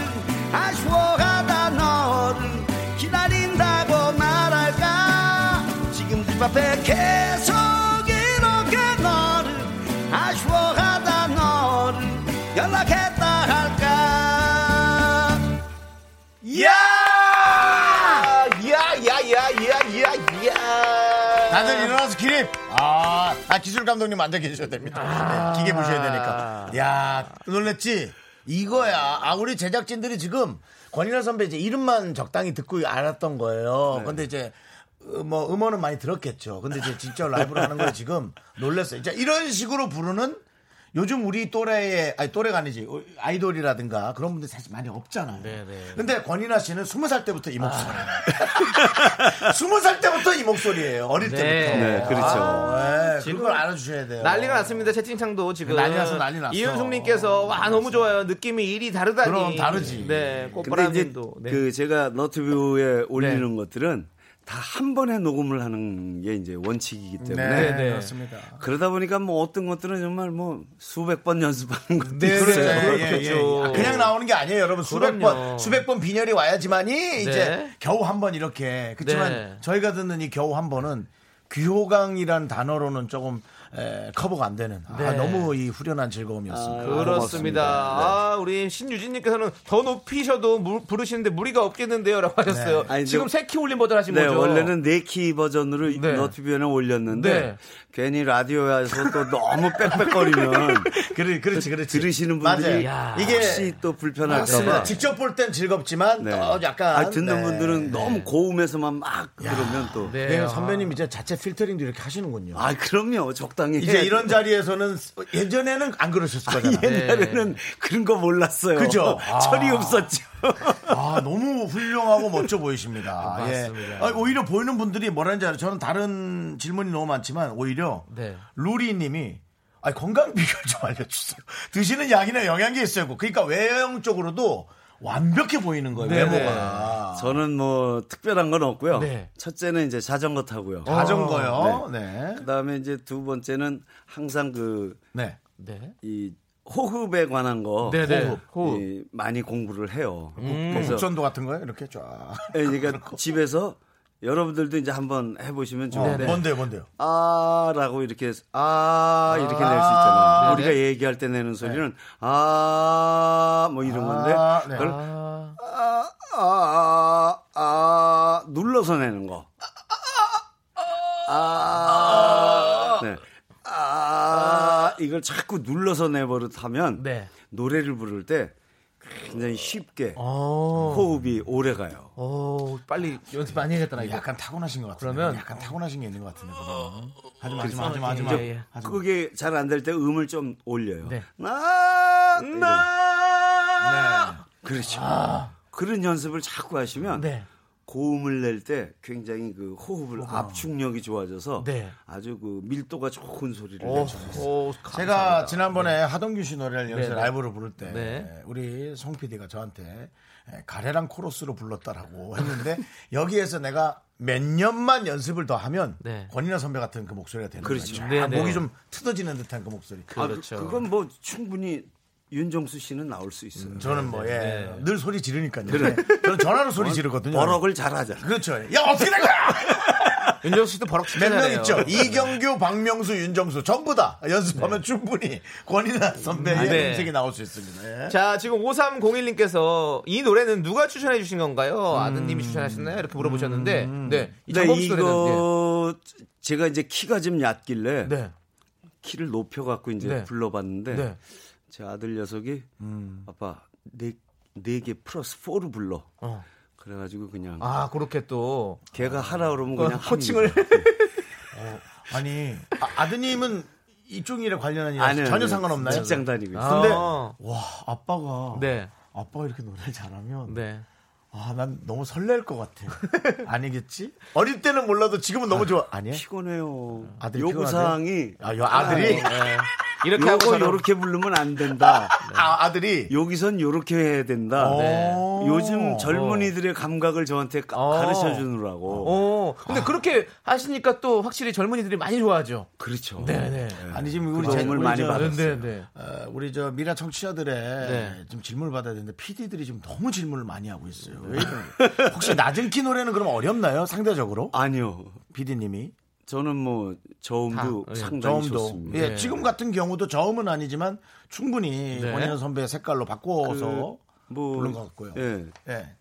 아쉬워하다 너를 기다린다고 말할까? 지금 집 앞에 아, 아 기술 감독님 앉아 계셔야 됩니다. 네, 기계 보셔야 되니까. 야, 놀랬지? 이거야. 아, 우리 제작진들이 지금 권인하 선배 이제 이름만 적당히 듣고 알았던 거예요. 근데 이제 어, 뭐 음원은 많이 들었겠죠. 근데 이제 진짜 라이브로 하는 거에 지금 놀랐어요. 이런 식으로 부르는 요즘 우리 또래의 아니 또래가 아니지 어, 아이돌이라든가 그런 분들 사실 많이 없잖아요. 네, 네. 근데 권인하 씨는 스무 살 때부터 이 목소리. [LAUGHS] 스무 살 때부터 이 목소리예요. 어릴 네. 때부터. 네, 그렇죠. 아, 네, 지금 그걸 알아주셔야 돼요. 난리가 났습니다. 채팅창도 지금 난리 났어, 난리 났어. 이윤숙님께서 와 너무 좋아요. 느낌이 일이 다르다니. 그럼 다르지. 네, 꽃바람님도. 네. 그 제가 너튜브에 올리는 네. 것들은 다 한 번에 녹음을 하는 게 이제 원칙이기 때문에 네, 네. 그렇습니다. 그러다 보니까 뭐 어떤 것들은 정말 뭐 수백 번 연습하는 것도 네, 있어요. 네. 예, 예, 그렇죠. 아, 그냥 나오는 게 아니에요, 여러분. 수백. 번, 수백 번 빈혈이 와야지만이 이제 겨우 한 번 이렇게. 그렇지만 네. 저희가 듣는 이 겨우 한 번은 귀호강이란 단어로는 조금 에, 커버가 안 되는. 아, 네. 너무 이 후련한 즐거움이었습니다. 그렇습니다. 고맙습니다. 아, 우리 신유진님께서는 더 높이셔도 물- 부르시는데 무리가 없겠는데요라고 하셨어요. 아니, 지금 저- 세키 올린 버전 하신 네, 거죠? 원래는 네 키 버전으로 네. 너튜브에 올렸는데 네. 괜히 라디오에서 또 너무 [LAUGHS] 빽빽거리면 그래, 그렇지, 그렇지. 들으시는. 분들이 야. 이게 혹시 또 불편할까 맞습니다. 봐. 직접 볼 땐 즐겁지만 네. 또 약간 아, 듣는 네. 분들은 너무 고음에서만 막 그러면 또. 네. 네, 아. 선배님 이제 자체 필터링도 이렇게 하시는군요. 아, 그럼요. 적당 히. 이제. 이런 자리에서는 예전에는 안 그러셨을 거잖아요. 옛날에는 그런 거 몰랐어요. 그죠? [LAUGHS] 아. 철이 없었죠. 아, 너무 훌륭하고 멋져 보이십니다. [LAUGHS] 맞습니다. 예. 아, 오히려 보이는 분들이 뭐라는지 알아요. 저는 다른 질문이 너무 많지만 오히려 네. 루리 님이 아니, 건강 비결 좀 알려주세요. 드시는 약이나 영양제 있어요. 그러니까 외형적으로도 완벽해 보이는 거예요. 네네. 외모가. 저는 뭐 특별한 건 없고요. 네. 첫째는 이제 자전거 타고요. 자전거요. 네. 그다음에 이제 두 번째는 항상 그 네. 네. 이 호흡에 관한 거 네네. 호흡, 호흡. 이 많이 공부를 해요. 뭐 그래서 국전도 같은 거요? 이렇게 쫙. 예, 그러니까 집에서 여러분들도 이제 한번 해보시면 어, 좋은데 뭔데요, 뭔데요? 아 라고 이렇게 아 이렇게 낼수 있잖아요. 네네. 우리가 얘기할 때 내는 소리는 아뭐 이런 건데 아, 네. 그걸 아, 아, 아, 아, 눌러서 내는 거. 아, 네. 아, 이걸 자꾸 눌러서 내버릇 하면 네. 노래를 부를 때 굉장히 쉽게 어. 호흡이 오래 가요. 어, 빨리 연습 많이 해야겠다, 나 이거. 약간 타고나신 것 같은데. 그러면- 약간 타고나신 게 있는 것 같은데. 그거는. 하지 마, 하지 마, 그래서 하지 마, 하지 마. 예, 예. 하지 마. 그게 잘 안 될 때 음을 좀 올려요. 네. 나, 이런. 네. 그렇죠. 그런 연습을 자꾸 하시면 네. 고음을 낼 때 굉장히 그 호흡을 압축력이 좋아져서 네. 아주 그 밀도가 좋은 소리를 오, 내죠. 오, 제가. 지난번에 하동규 씨 노래를 여기서 네, 네. 라이브로 부를 때 네. 우리 송 PD가 저한테 가래랑 코러스로 불렀다라고 했는데 [LAUGHS] 여기에서 내가 몇 년만 연습을 더 하면 네. 권인하 선배 같은 그 목소리가 되는 그렇죠. 거예요. 네, 쫙 네. 목이 좀 트어지는 듯한 그 목소리. 아, 그렇죠. 그건 뭐 충분히 윤정수 씨는 나올 수 있어요. 저는 뭐 예, 네. 늘 소리 지르니까요. 저는 전화로 소리 지르거든요. 버럭을 잘하잖아. 그렇죠. 야 어떻게 된 거야? [LAUGHS] 윤정수 씨도 버럭 몇명 잘해요. 있죠. 이경규, 박명수, 윤정수 전부 다 연습하면 충분히 권인하 선배의 네. 음색이 나올 수 있습니다. 예. 자, 지금 5301님께서 이 노래는 누가 추천해 주신 건가요? 아드님이 추천하셨나요? 이렇게 물어보셨는데, 네. 이 노래는, 이거 제가 이제 키가 좀 얕길래 네. 네. 키를 높여갖고 이제 네. 불러봤는데 네. 제 아들 녀석이 아빠 네 네 개 플러스 4를 불러. 어. 그래가지고 그냥 아, 그렇게 또. 걔가 하라 그러면 어, 그냥 코칭을. 합니다. 아니 아, 드님은 이쪽 일에 관련한 일 아니요, 전혀 아니요. 상관없나요? 직장 다니고 있어요. 근데 아. 와 아빠가 네. 아빠가 이렇게 노래를 잘하면 네. 아 난 너무 설렐 것 같아. [LAUGHS] 아니겠지? 어릴 때는 몰라도 지금은 너무 좋아. 아니야? 피곤해요. 아들이 요구 피곤하대요? 사항이 아, 요 아들이 네. 이렇게 하고 요거 저는 요렇게 부르면 안 된다. [LAUGHS] 아 아들이 여기선 요렇게 해야 된다. 네. 요즘 젊은이들의 감각을 저한테 가- 어. 가르쳐 주느라고. 어. 근데 그렇게 하시니까 또 확실히 젊은이들이 많이 좋아하죠. 그렇죠. 네, 네. 아니 지금 우리 그 우리 많이 저- 받았어요. 네, 네. 어, 우리 저 미라 청취자들의 네. 좀 질문을 받아야 되는데 PD들이 지금 너무 질문을 많이 하고 있어요. 왜 이런 혹시 낮은 키 노래는 그럼 어렵나요? 상대적으로? 아니요. PD님이 저는 뭐 저음도 다, 예, 상당히 저음도 좋습니다. 예, 네. 지금 같은 경우도 저음은 아니지만 충분히 네. 권인현 선배의 색깔로 바꿔서 뭐 부른 것 같고요. 예. 예.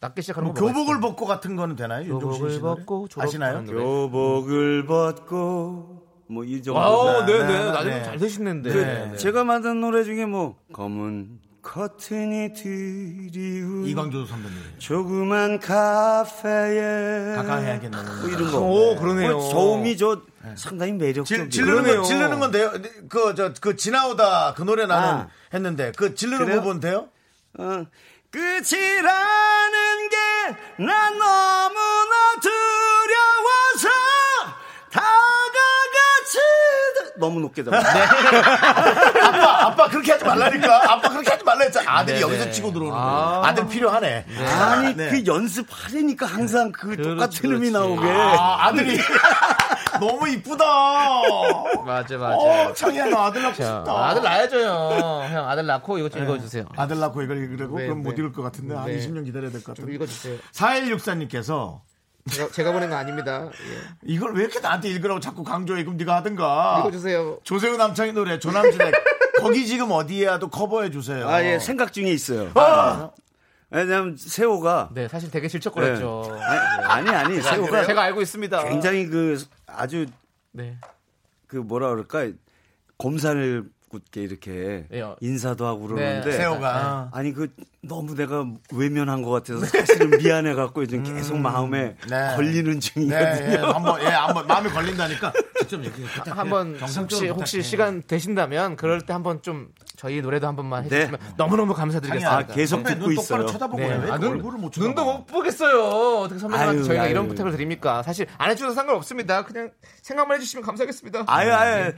낮게 시작하는 뭐 교복을? 벗고 같은 거는 되나요? 교복을? 벗고 아시나요? 노래. 교복을 벗고 뭐 이 정도. 아우, 네네. 네, 나중에 네. 잘 되시는데. 그 네. 제가 만든 노래 중에 뭐 검은 커튼이 드리운 이광조 선배님. 조그만 카페에 가까해야겠네. 뭐 이런 거. 오, 그러네요. 뭐 저음이 저 상당히 매력적이에요. 질, 지르는 그러네요. 건 지르는 건 돼요. 그 저 그 지나오다 그 노래 나는 아. 했는데 그 지르는 그래요? 부분 돼요? 어, 끝이라는 게 난 너무 높게 들어. [LAUGHS] 아빠 아빠 그렇게 하지 말라니까. 아빠 그렇게 하지 말라 했잖아. 아들이 네네. 여기서 치고 들어오는 아. 거예요. 아들 필요하네. 아니 네. 그 연습하려니까 항상 그 그렇지, 똑같은 음이 그렇지. 나오게. 아, 아들이 [LAUGHS] 너무 이쁘다. 맞아, 맞아. 어, 창이야 너 아들 낳고 자, 싶다. 아들 낳아야죠, 형. 형, 아들 낳고 이거 좀 읽어주세요. 아들 낳고 이걸 읽으려고 네, 그럼 못 네. 읽을 것 같은데 한 네. 20년 기다려야 될것좀 같은데. 읽어주세요. 4164님께서 제가, 제가 보낸 거 아닙니다. 예. 이걸 왜 이렇게 나한테 읽으라고 자꾸 강조해? 그럼 네가 하든가. 읽어주세요. 조세호 남창희 노래 조남지대 [LAUGHS] 거기 지금 어디야도 커버해 주세요. 아, 예, 생각 중에 있어요. 아! 왜냐면 세호가 네, 사실 되게 질척거렸죠. 네. 아니, 아니, 아니, 세호가 제가 알고 있습니다. 굉장히 그 아주 네. 그 뭐라 그럴까 곰살 굳게 이렇게 예, 어. 인사도 하고 그러는데 네, 세호가 아니 그 너무 내가 외면한 것 같아서 사실은 미안해 갖고 요즘 계속 마음에 네. 걸리는 네, 중이거든요. 예, 한번 예, 한번 마음에 걸린다니까 직접 얘기 부탁해요. 한번 정상적으로 혹시 혹시. 시간 되신다면 그럴 때 한번 좀 저희 노래도 한 번만 네. 해주시면 너무너무 감사드리겠습니다. 아, 계속 듣고 눈 똑바로 있어요. 쳐다보고 네. 아, 눈, 얼굴을 못. 눈도 못 보겠어요. 어떻게 선배님한테 저희가 아유. 이런 부탁을 드립니까? 사실 안 해주셔도 상관없습니다. 그냥 생각만 해주시면 감사하겠습니다. 아유, 아유,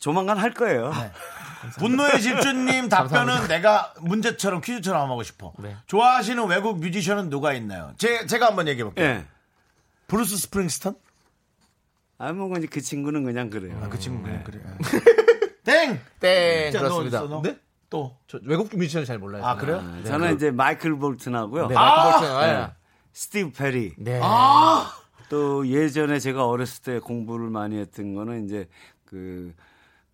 조만간 할 거예요. [LAUGHS] 분노의 질주님 [LAUGHS] 답변은 내가 문제처럼 퀴즈처럼 하고 싶어. 네. 좋아하시는 외국 뮤지션은 누가 있나요? 제, 제가 한번 얘기해 볼게요. 예. 브루스 스프링스틴? 아, 뭐, 이제 그 친구는 그냥 그래요. 그 친구 그냥 그래. [LAUGHS] 땡! 땡 자, 너 그렇습니다. 너? 네? 또. 저 외국 뮤지션 잘 몰라요. 아, 그래요? 저는. 저는 이제 마이클 볼튼하고요. 네, 마이클 볼튼. 아, 네. 스티브 페리. 네. 또 예전에 제가 어렸을 때 공부를 많이 했던 거는 이제 그,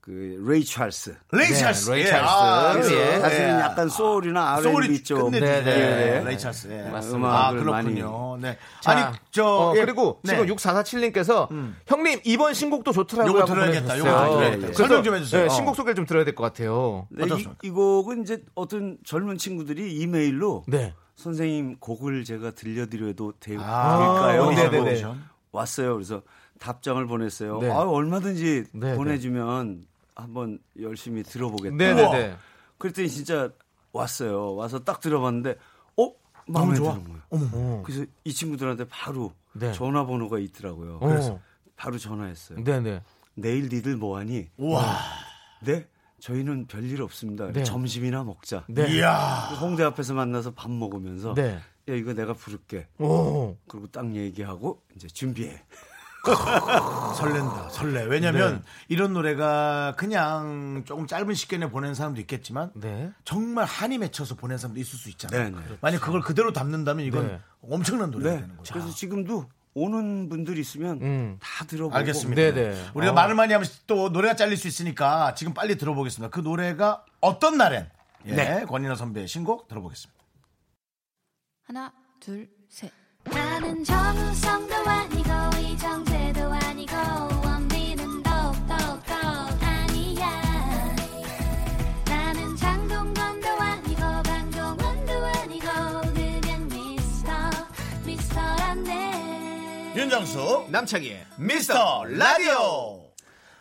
그, 레이 찰스. 레이 네, 찰스. 레이 예, 찰스. 아, 예. 예. 사실은 약간 소울이나 R&B 소울이 쪽. 끝내주죠. 네, 네. 예, 네. 레이 찰스. 예. 맞습니다. 아, 음악을 그렇군요. 네. 자, 아니, 저. 어, 예, 그리고 네. 지금 6447님께서 형님 이번 신곡도 좋더라고요. 요거 들어야겠다. 요거 들어야겠다. 그래서, 설명 좀 해주세요. 네, 어. 신곡 소개를 좀 들어야 될 것 같아요. 네, 이? 이 곡은 이제 어떤 젊은 친구들이 이메일로 네. 선생님 곡을 제가 들려드려도 되, 아, 될까요? 오디션. 왔어요. 그래서 답장을 보냈어요. 네. 아, 얼마든지 네, 네. 보내주면 한번 열심히 들어보겠다. 네네네. 그랬더니 진짜 왔어요. 와서 딱 들어봤는데, 어? 마음에 좋아. 드는 거예요. 그래서 이 친구들한테 바로 네. 전화번호가 있더라고요. 어. 그래서 바로 전화했어요. 네네. 내일 니들 뭐하니? 우와. 네? 저희는 별일 없습니다. 네. 점심이나 먹자. 네. 이야. 홍대 앞에서 만나서 밥 먹으면서 네. 야 이거 내가 부를게. 오. 그리고 딱 얘기하고 이제 준비해. 설렌다, 설레. 왜냐면 이런 노래가 그냥 조금 짧은 시간에 보낸 사람도 있겠지만 네. 정말 한이 맺혀서 보낸 사람도 있을 수 있잖아요. 네, 네. 만약 그걸 그대로 담는다면 이건 네. 엄청난 노래가 네. 되는 거죠. 그래서 지금도 오는 분들 있으면 음. 다 들어보고. 알겠습니다. 네네. 우리가 어. 말을 많이 하면 또 노래가 잘릴 수 있으니까 지금 빨리 들어보겠습니다. 그 노래가 어떤 날엔? 예, 네. 권인아 선배의 신곡 들어보겠습니다. 하나, 둘, 셋. 나는 정우성도 아니고 이정 윤정수 남창희의 미스터 라디오.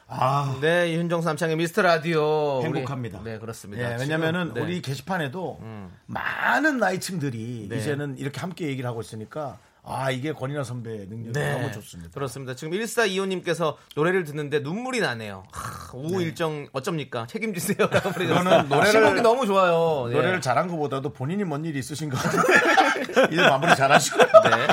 아 네, 윤정수 남창의 미스터 라디오. 우리- 행복합니다. 네, 그렇습니다. 예, 지금, 왜냐면은 네. 우리 게시판에도 많은 나이층들이 네. 이제는 이렇게 함께 얘기를 하고 있으니까 아 이게 권인아 선배의 능력이 네. 너무 좋습니다. 그렇습니다. 지금 1425님께서 노래를 듣는데 눈물이 나네요. 하, 오후 일정 어쩝니까? 책임지세요. [LAUGHS] 라고 이거는 노래를- 신곡이 너무 좋아요. 네. 노래를 잘한 것보다도 본인이 뭔 일이 있으신 것 같은데 [LAUGHS] 이제 마무리 잘하시고 네.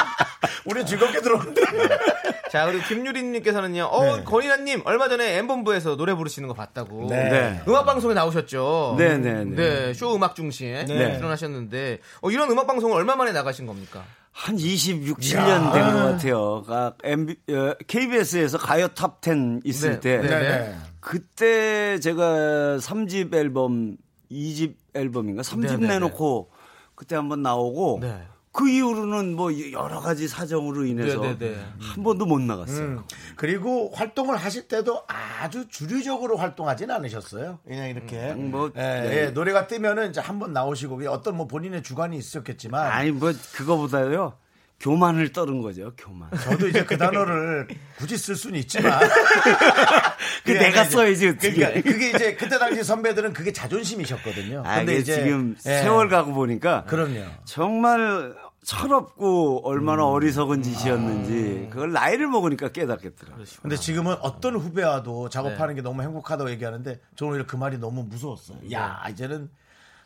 우리 즐겁게 들었는데 [LAUGHS] 자, 그리고 김유린님께서는요. 어, 네. 권인하님 얼마 전에 엠본부에서 노래 부르시는 거 봤다고. 네. 네. 음악 방송에 나오셨죠. 네, 네, 네. 네, 쇼 음악 중심 네. 출연하셨는데 어, 이런 음악 방송을 얼마 만에 나가신 겁니까? 한 26, 7년 된 것 같아요. 가- MB, 어, KBS에서 가요 탑10 있을 네, 때. 네, 네. 그때 제가 3집 앨범, 2집 앨범인가? 3집 네, 네, 내놓고 그때 한번 나오고 네. 그 이후로는 뭐 여러 가지 사정으로 인해서 네, 네, 네. 한 번도 못 나갔어요. 음, 그리고 활동을 하실 때도 아주 주류적으로 활동하지는 않으셨어요. 그냥 이렇게 음, 뭐, 예, 네. 예, 노래가 뜨면은 이제 한 번 나오시고 어떤 뭐 본인의 주관이 있었겠지만 아니 뭐 그거보다요. 교만을 떨은 거죠. 교만. 저도 이제 그 단어를 굳이 쓸 수는 있지만 [LAUGHS] 그 내가 써야지 어떻게. 그러니까 그게 이제 그때 당시 선배들은 그게 자존심이셨거든요. 아, 근데 근데 이제 지금 예, 세월 가고 보니까 그럼요. 정말 철없고 얼마나 어리석은 짓이었는지 그걸 나이를 먹으니까 깨닫겠더라고요. 근데 지금은 어떤 후배와도 작업하는 게 너무 행복하다고 얘기하는데 저는 오히려 그 말이 너무 무서웠어요. 야 이제는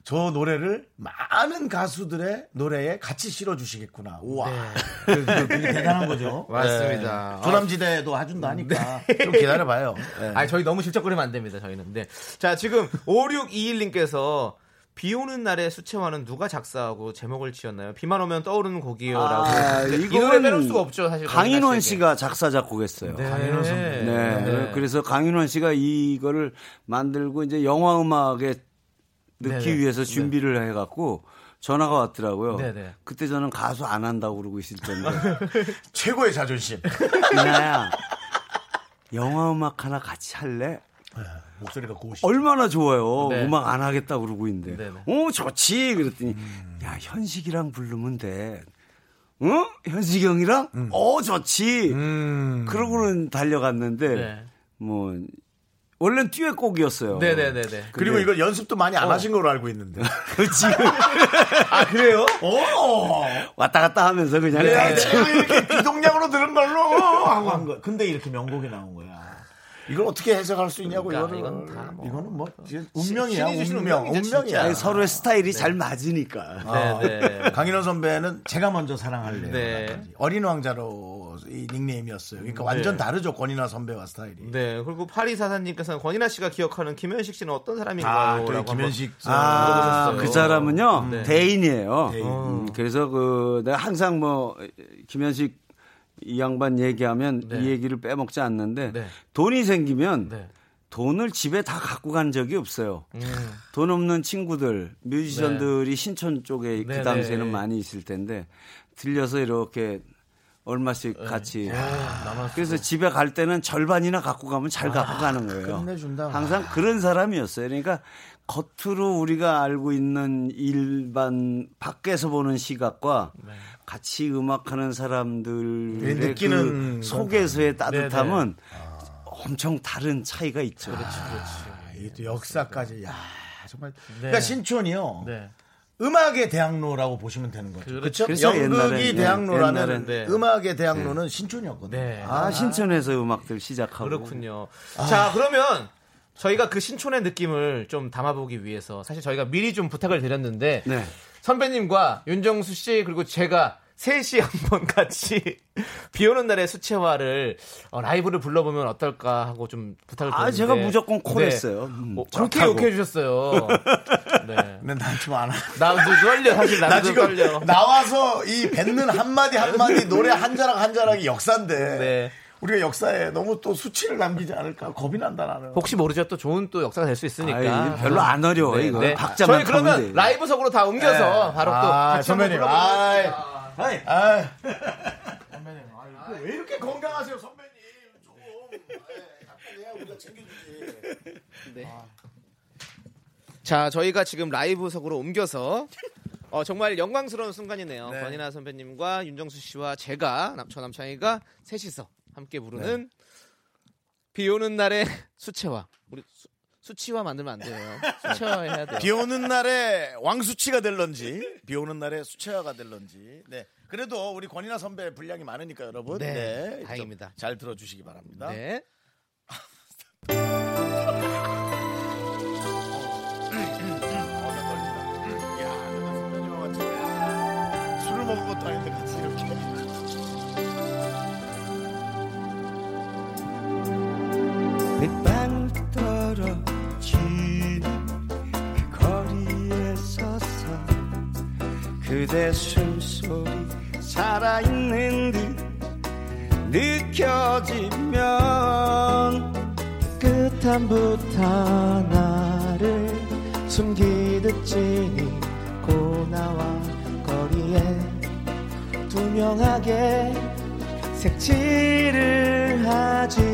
저 노래를 많은 가수들의 노래에 같이 실어주시겠구나. 우와. [LAUGHS] 그- 그- 그게 대단한 거죠. [LAUGHS] 맞습니다. 네. 조남지대도 해준다 하니까 좀 기다려봐요. [LAUGHS] 네. 아니 저희 너무 실적거리면 안 됩니다. 저희는. 네. 자 지금 5621님께서 비 오는 날에 수채화는 누가 작사하고 제목을 지었나요? 비만 오면 떠오르는 곡이요라고. 아, 이 노래 빼놓을 수가 없죠, 사실. 강인원. 씨가 작사 작곡했어요. 네. 강인원 선배. 네. 네. 그래서 강인원 씨가 이거를 만들고 이제 영화 음악에 넣기 네네. 위해서 준비를 해갖고 전화가 왔더라고요. 네네. 그때 저는 가수 안 한다고 그러고 있을 텐데. [LAUGHS] 최고의 자존심. [LAUGHS] 이나야, 영화 음악 하나 같이 할래? 목소리가 고우시죠. 얼마나 좋아요. 네. 음악 안 하겠다고 그러고 있는데. 네네. 오, 좋지. 그랬더니, 야, 현식이랑 부르면 돼. 어? 현식이 형이랑? 어, 좋지. 그러고는 달려갔는데, 네. 뭐, 원래는 듀엣곡이었어요. 네네네네. 그리고 이걸 연습도 많이 안 하신 걸로 알고 있는데. [LAUGHS] 지금 [LAUGHS] 아 그래요? 오! 왔다 갔다 하면서 그냥. 네, 제가 이렇게 비동량으로 들은 걸로 [LAUGHS] 하고 한 거야. 근데 이렇게 명곡이 나온 거야. 이걸 어떻게 해석할 수 있냐고 그러니까 이거는 이건 다 뭐- 이거는 뭐 운명이야 신이 주신 운명. 운명이야. 아니, 서로의 스타일이 잘 맞으니까. 아, 네 네. 강인호 선배는 제가 먼저 사랑할래요. 네. 어린 왕자로 이 닉네임이었어요. 그러니까 완전 다르죠 권인아 선배와 스타일이. 네. 그리고 파리 사사님께서는 권인아 씨가 기억하는 김현식 씨는 어떤 사람인가요? 아, 김현식 아, 물어보셨어요. 그 사람은요, 네. 대인이에요. 대인. 음, 그래서 그, 내가 항상 뭐, 김현식 이 양반 얘기하면 네. 이 얘기를 빼먹지 않는데, 네. 돈이 생기면 네. 돈을 집에 다 갖고 간 적이 없어요. 음. 돈 없는 친구들, 뮤지션들이 신촌 쪽에 네, 그 당시에는 네. 많이 있을 텐데, 들려서 이렇게 얼마씩 같이. 남았어. 그래서 집에 갈 때는 절반이나 갖고 가면 잘 갖고 가는 거예요. 끝내준다. 항상 그런 사람이었어요. 그러니까 겉으로 우리가 알고 있는 일반 밖에서 보는 시각과 같이 음악하는 사람들의 느끼는 그 속에서의 네, 따뜻함은 엄청 다른 차이가 있죠. 아, 이게 또 역사까지 야 정말. 네. 그러니까 신촌이요. 네. 음악의 대학로라고 보시면 되는 거죠. 그렇죠. 그렇죠? 연극이 대학로라는 네. 음악의 대학로는 신촌이었거든요. 네. 아, 신촌에서 음악들 시작하고 그렇군요. 자, 그러면 저희가 그 신촌의 느낌을 좀 담아보기 위해서 사실 저희가 미리 좀 부탁을 드렸는데 네. 선배님과 윤정수 씨 그리고 제가 셋이 한번 [LAUGHS] 같이 비 오는 날의 수채화를 어, 라이브를 불러보면 어떨까 하고 좀 부탁을 아, 드렸는데 제가 무조건 네. 콜했어요. 음, 어, 그렇게. 욕해 주셨어요. [LAUGHS] 네. 근데 난좀안 하. 나도 떨려 사실 나도 나 지금 떨려. 나와서 이 뱉는 한 마디 한 마디 노래 한 자락 한 자락이 역사인데 네. 우리가 역사에 너무 또 수치를 남기지 않을까 겁이 난다 나는. 혹시 모르죠 또 좋은 또 역사가 될 수 있으니까. 네, 아이, 별로 안 어려워, 이거. 박자만 저희 그러면 돼. 라이브석으로 다 옮겨서 바로 또 아, 선배님. 불러보겠습니다. 아이, 아이. 선배님, 아이, 왜 이렇게 건강하세요, 선배님? 좀. 아이, 해야 우리가 챙겨주지. 자, 저희가 지금 라이브석으로 옮겨서 어, 정말 영광스러운 순간이네요. 네. 권인아 선배님과 윤정수 씨와 제가 남, 저 남창희가 셋이서 함께 부르는 비 오는 날의 [LAUGHS] 수채화. 우리 수, 수치화 만들면 안 돼요. 수채화 해야 돼요. 비 오는 날에 왕수치가 될런지, 비 오는 날에 수채화가 될런지. 네. 그래도 우리 권이나 선배 분량이 많으니까 여러분. 네, 좀 다행입니다. 잘 들어주시기 바랍니다. 네. [LAUGHS] 그 그대 숨소리 살아있는 듯 느껴지면 끝함부터 나를 숨기듯 지니고 나와 거리에 투명하게 색칠을 하지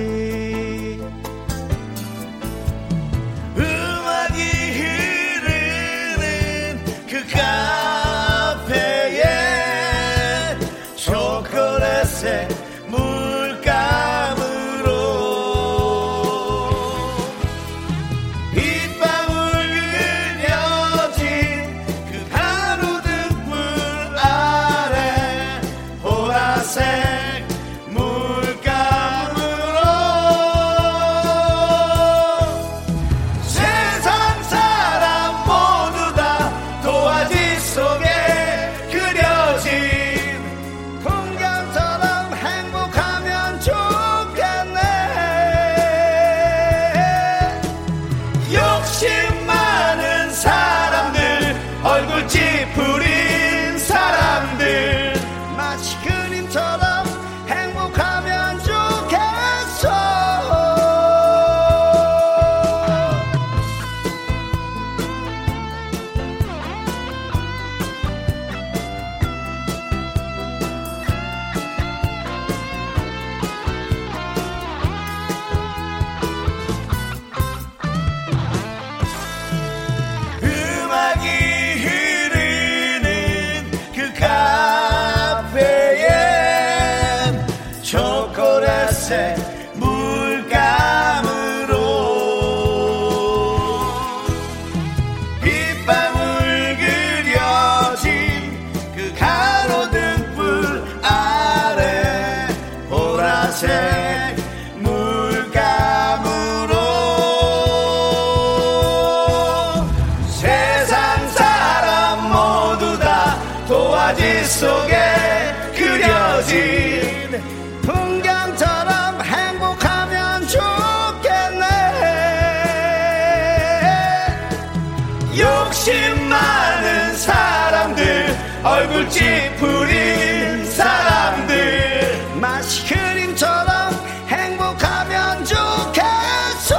얼굴 찌푸린 사람들. 마치 그림처럼 행복하면 좋겠어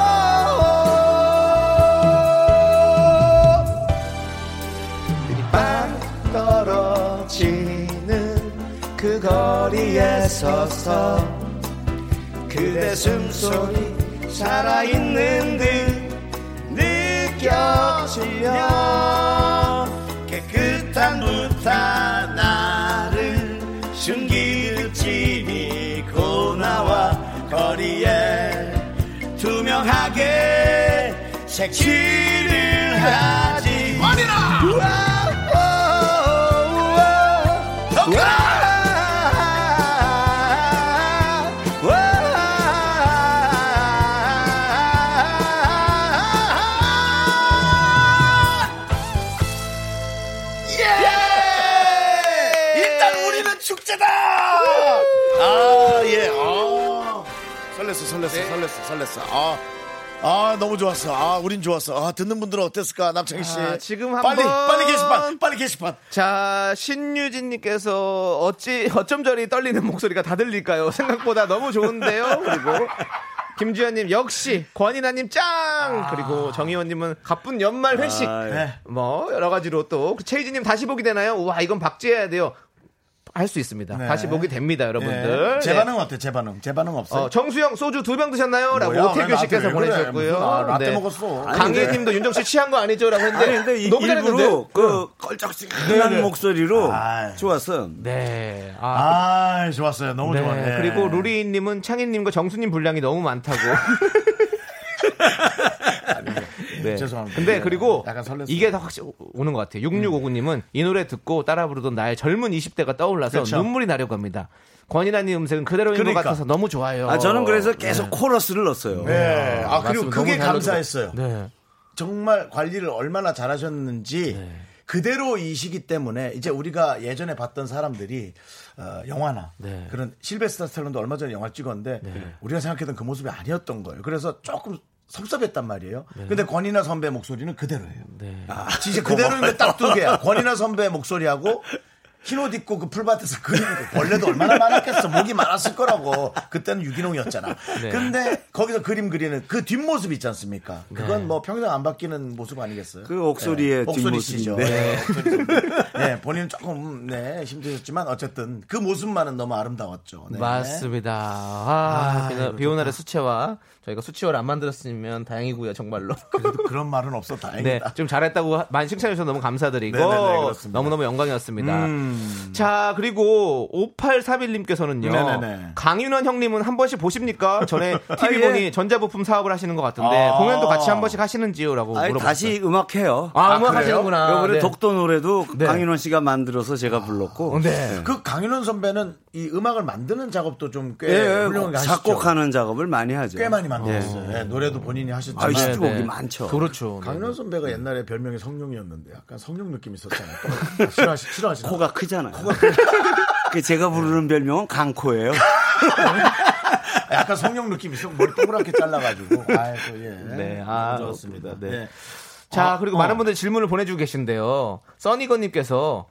빵 떨어지는 그 거리에 서서 그대 숨소리 살아있는 듯 느껴지며 색칠을 하지 원이라 예! 일단 우리는 축제다! 아, 예, 아. 설렜어, 설렜어, 설렜어, 설렜어. 아, 아, 너무 좋았어. 아, 우린 좋았어. 아, 듣는 분들은 어땠을까, 남창희 씨. 아, 지금 빨리, 한번- 빨리 게시판, 빨리 게시판. 자, 신유진님께서 어찌, 어쩜 저리 떨리는 목소리가 다 들릴까요? 생각보다 너무 좋은데요? 그리고 김주현님, 역시, 권인아님 짱! 그리고 정희원님은 가쁜 연말 회식. 아, 네. 뭐, 여러 가지로 또. 최희진님 다시 보기 되나요? 우와, 이건 박제해야 돼요. 할 수 있습니다. 네. 다시 보기 됩니다, 여러분들. 예. 제 네. 반응 어때? 제 반응. 제 반응 없어요. 어, 정수영 소주 두 병 드셨나요? 라고 뭐야, 오태규 왜 씨께서 그래? 보내주셨고요. 아, 라떼 네. 먹었어. 강혜님도 윤정 씨 취한 거 아니죠? 라고 했는데. 아니 근데 이- 너무 잘했는데. 일부러 그 껄쩍지근한 네, 네. 목소리로 아이. 좋았어. 네. 아, 아, 좋았어요. 너무 네. 좋았네. 그리고 루리 님은 창희 님과 정수 님 분량이 너무 많다고. [LAUGHS] [LAUGHS] 네. 죄송합니다. 근데 네. 그리고 약간 설렜어요. 이게 더 확실히 오는 것 같아요. 6659님은 이 노래 듣고 따라 부르던 나의 젊은 20대가 떠올라서 그렇죠. 눈물이 나려고 합니다. 권인아님 음색은 그대로인 그러니까. 것 같아서 너무 좋아요. 아 저는 그래서 계속 코러스를 넣었어요. 네. 아, 그리고 맞습니다. 그게 감사했어요. 네. 정말 관리를 얼마나 잘하셨는지 그대로 이 시기 때문에 이제 우리가 예전에 봤던 사람들이 어, 영화나 네. 그런 실베스타 스텔론도 얼마 전에 영화 를 찍었는데 우리가 생각했던 그 모습이 아니었던 거예요. 그래서 조금 섭섭했단 말이에요. 근데 권이나 선배 목소리는 그대로예요. 네. 아, 진짜 [LAUGHS] 그대로인 게딱두 개야. 권이나 선배 목소리하고 흰 옷 입고 그 풀밭에서 그림 그 벌레도 얼마나 많았겠어 목이 많았을 거라고 그때는 유기농이었잖아. 네. 근데 거기서 그림 그리는 그 뒷모습 있지 않습니까? 그건 네. 뭐 평생 안 바뀌는 모습 아니겠어요? 그 옥소리의 옥소리시죠. 뒷모습인데. 네. 네, 본인은 조금 네 힘드셨지만 어쨌든 그 모습만은 너무 아름다웠죠. 네. 맞습니다. 아, 아, 그냥 이거 비 오는 날의. 수채화. 저희가 수채화를 안 만들었으면 다행이고요, 정말로. 그래도 [LAUGHS] 그런 말은 없어 네, 다행이다. 좀 잘했다고 하- 많이 칭찬해 주셔서 너무 감사드리고 네네네, 그렇습니다. 너무너무 영광이었습니다. 음. 자, 그리고 5831님께서는요. 네네네. 강윤원 형님은 한 번씩 보십니까? 전에 TV [LAUGHS] 아, 예. 보니 전자부품 사업을 하시는 것 같은데 아. 공연도 같이 한 번씩 하시는지요 라고 아니, 물어봤어요. 다시 음악해요. 아, 음악 그래요? 하시는구나. 요번에 네. 독도 노래도 네. 강인원 씨가 만들어서 제가 불렀고. 네. 그 강윤원 선배는 이 음악을 만드는 작업도 좀꽤 예, 훌륭하게 하시죠. 작곡하는 작업을 많이 하죠. 꽤 많이 만들었어요. 예, 노래도 본인이 하셨지만 아, 네, 히트곡이 네. 많죠. 그렇죠. 네, 강윤원 선배가 옛날에 별명이 성룡이었는데 약간 성룡 느낌 있었잖아요. 또 [LAUGHS] 싫어하시, 싫어하시나? 코가 크 잖아요. [LAUGHS] 그 제가 부르는 별명은 강코예요. [LAUGHS] 약간 성룡 느낌 있어. 머리 동그랗게 잘라가지고. 아이고 예. 네, 아, 너무 좋았습니다. 네. 네. 자, 아, 그리고 어. 많은 분들이 질문을 보내주고 계신데요. 써니건님께서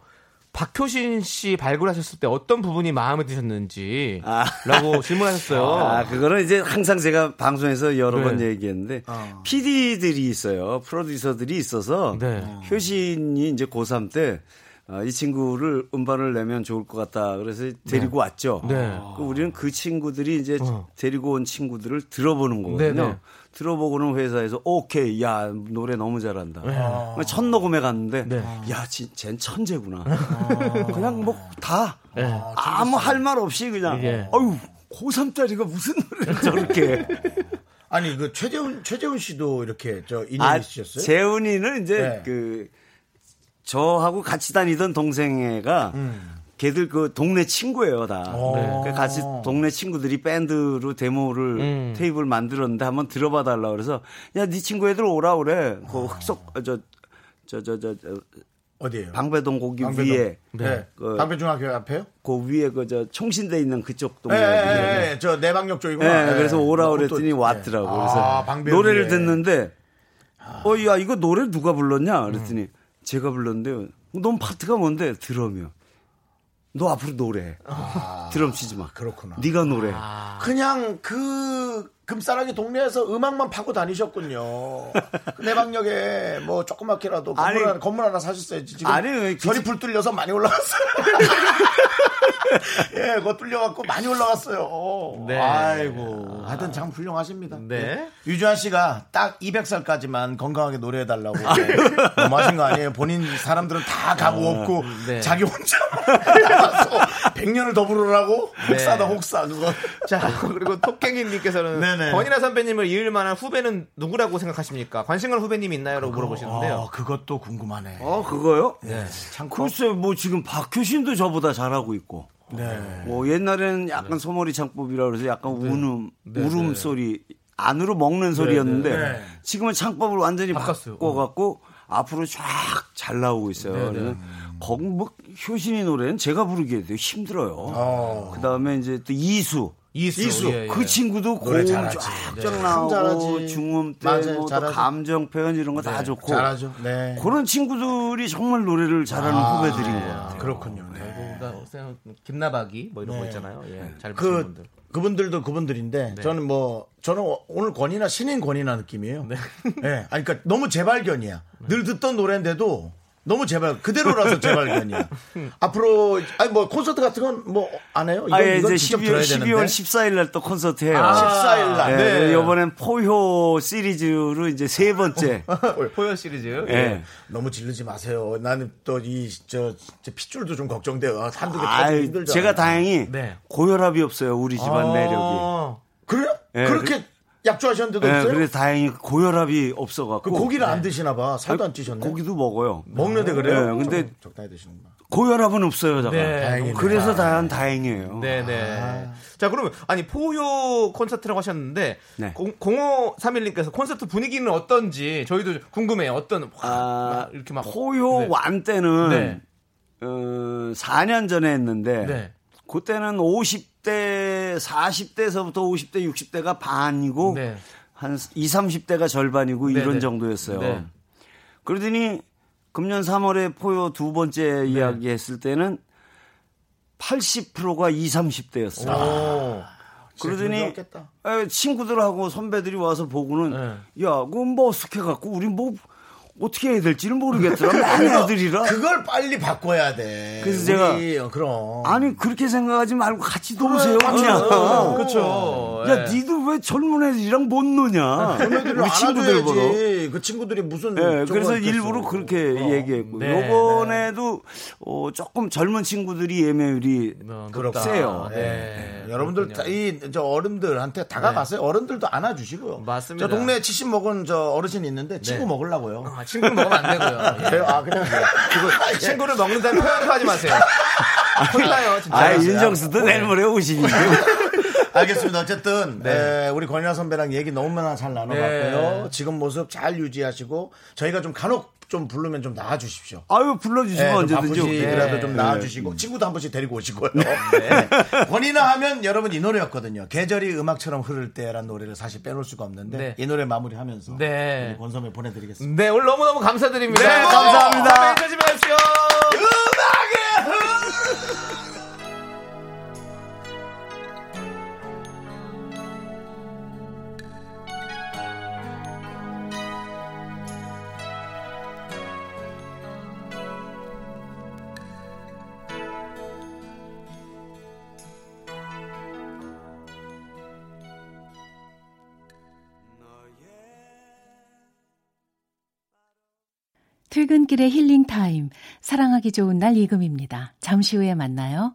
박효신 씨 발굴하셨을 때 어떤 부분이 마음에 드셨는지 아. 라고 질문하셨어요. [LAUGHS] 아, 그거는 이제 항상 제가 방송에서 여러 네. 번 얘기했는데, PD들이 있어요. 프로듀서들이 있어서, 네. 효신이 이제 고3 때, 아, 이 친구를 음반을 내면 좋을 것 같다. 그래서 데리고 왔죠. 네. 그 우리는 그 친구들이 이제 어. 데리고 온 친구들을 들어보는 거거든요. 네, 네. 들어보고는 회사에서 오케이, 야 노래 너무 잘한다. 첫 녹음에 갔는데, 네. 야, 진, 쟨 천재구나. 그냥 뭐다 네. 아무 할 말 없이 그냥, 예. 어유 고3짜리가 무슨 노래를 [LAUGHS] 저렇게. 아니 그 최재훈 최재훈 씨도 이렇게 저 인연 아, 있으셨어요? 재훈이는 이제 네. 그 저하고 같이 다니던 동생애가 음. 걔들 그 동네 친구예요 다. 어. 그 같이 동네 친구들이 밴드로 데모를 음. 테이블 만들었는데 한번 들어봐 달라 그래서 야 네 친구 애들 오라 그래. 그 흑석 저 저 저저저 어디에요? 방배동 거기 방배동. 위에 네. 그- 방배중학교 앞에요? 그 위에 그 저 총신대 있는 그쪽 예, 동네. 예, 예, 저 내방역 쪽이구나. 네, 예. 그래서 오라 그랬더니 예. 왔더라고. 아, 그래서 방배역에. 노래를 듣는데, 어, 야, 이거 노래 누가 불렀냐? 음. 그랬더니 제가 불렀는데요. 넌 파트가 뭔데? 드럼이요. 너 앞으로 노래. 드럼 치지 마. 아, 그렇구나. 네가 노래. 그냥 그 금사랑이 동네에서 음악만 파고 다니셨군요. [LAUGHS] 그 내방역에 뭐 조그맣게라도 건물, 아니, 하나, 건물 하나 사셨어야지. 지금 아니, 그 결이 불 뚫려서 많이 올라갔어요. [LAUGHS] [LAUGHS] 예, 그거 뚫려갖고 많이 올라갔어요. 네. 아이고. 하여튼 참 훌륭하십니다. 네. 유주환 씨가 딱 200살까지만 건강하게 노래해달라고. 너무 하신 거 아니에요? 본인 사람들은 다 가고 없고 네. 자기 혼자 [LAUGHS] 나가서 100년을 더 부르라고? 네. 혹사다, 혹사. 그거. 자, 그리고 토깽이님께서는 [LAUGHS] 네네. 권이나 선배님을 이을 만한 후배는 누구라고 생각하십니까? 관심갈 후배님이 있나요? 라고 물어보시는데요. 어, 그것도 궁금하네. 어, 그거요? 네. 참 글쎄, 뭐 지금 박효신도 저보다 잘하고 있고. 네. 뭐 옛날에는 약간 소머리 창법이라 그래서 약간 우는, 울음 소리, 안으로 먹는 소리였는데 네. 지금은 창법을 완전히 바꿨어요. 바꿔갖고 앞으로 쫙 잘 나오고 있어요. 그래서 거기 뭐 효신이 노래는 제가 부르기에 도 힘들어요. 어. 그 다음에 이제 또 이수. 이수. 이수. 예, 예. 그 친구도 고음. 쫙쫙 네. 나오고 잘하지. 중음. 때뭐또 잘하죠. 감정 표현 이런 거다 좋고 잘하죠. 네. 그런 친구들이 정말 노래를 잘하는 후배들인 것 같아요. 그렇군요. 네. 그러니까 김나박이 뭐 이런 거 있잖아요. 예. 잘 부르는 그 분들. 그분들도 그분들인데 저는 뭐 저는 오늘 권이나 신인 권이나 느낌이에요. 네. 아니 그러니까 너무 재발견이야. 늘 듣던 노래인데도 너무 재발 그대로라서 재발견이야. [LAUGHS] 앞으로 아니 뭐 콘서트 같은 건 뭐 안 해요? 이건, 아 예 이건 이제 직접 12월, 들어야 12월 되는데. 14일 날 또 콘서트 해요. 아, 14일 날. 네. 네. 이번엔 포효 시리즈로 이제 세 번째. [LAUGHS] 포효 시리즈. 예. 너무 지르지 마세요. 나는 또 이 저 핏줄도 좀 걱정돼요. 한두 개 터지기 아이, 힘들죠. 제가 다행히 네. 고혈압이 없어요. 우리 집안 매력이. 어. 그래요? 예, 그렇게 약조하셨는데도 네, 없어요? 그래서 다행히 고혈압이 없어갖고. 그 고기를 안 드시나 봐. 살도 안 찌셨네. 고기도 먹어요. 먹는데 그래요? 네, 근데 적- 적당히 드시는구나. 고혈압은 없어요, 잠깐. 네. 그래서 다행 다행이에요. 네네. 자, 그러면, 아니, 포효 콘서트라고 하셨는데, 네. 0531님께서 콘서트 분위기는 어떤지 저희도 궁금해요. 어떤, 아, 막 이렇게 막. 포효 네. 완 때는 네. 어, 4년 전에 했는데 네. 그때는 50 대 40대에서부터 50대 60대가 반이고 네. 한 20, 30대가 절반이고 네, 이런 네. 정도였어요. 네. 그러더니 금년 3월에 포효 두 번째 이야기 했을 때는 80%가 20, 30대였어요. 오. 그러더니. 에, 친구들하고 선배들이 와서 보고는 야, 그건 뭐 어색해 갖고 우리 뭐 어떻게 해야 될지를 모르겠더라. 많은 애들이라. 그걸 빨리 바꿔야 돼. 그래서 제가 우리, 어, 그럼 아니 그렇게 생각하지 말고 같이 노세요 그냥. 그렇죠. 야, 예. 니들 왜 젊은 애들이랑 못 노냐? 걔네들을 우리 친구들보다. 안아줘야지. 그 친구들이 무슨 예, 저거 그래서 했겠어. 일부러 그렇게 어. 얘기했고 네, 요번에도 어, 조금 젊은 친구들이 예매율이 어, 그렇다. 세요. 네. 여러분들 다, 이, 저 어른들한테 다가가세요. 어른들도 안아 주시고요. 맞습니다. 저 동네에 70 먹은 저 어르신이 있는데 친구 네. 먹으려고요. 아, 친구를 먹으면 안 되고요. 예. [LAUGHS] 그래요? 아, 그냥. 그거 친구를 먹는다는 표현도 하지 마세요. 혼나요, 진짜. 아, 윤정수도 내일 모레 오시니까. [LAUGHS] 알겠습니다. 어쨌든 에, 우리 권인아 선배랑 얘기 너무나 잘 나눠봤고요. 네. 지금 모습 잘 유지하시고 저희가 좀 간혹 좀 부르면 좀 나와 주십시오. 아유, 불러주시면 네, 좀 언제든지. 바쁘시더라도 네. 좀 나와 주시고 친구도 한 번씩 데리고 오시고요. 네. [LAUGHS] 권이나 하면 여러분 이 노래였거든요. 계절이 음악처럼 흐를 때라는 노래를 사실 빼놓을 수가 없는데 네. 이 노래 마무리하면서 네. 우리 권 선배 보내드리겠습니다. 네, 오늘 너무 너무 감사드립니다. 네, 감사합니다. 조심히 가십시오. 퇴근길의 힐링 타임. 사랑하기 좋은 날 이금희입니다. 잠시 후에 만나요.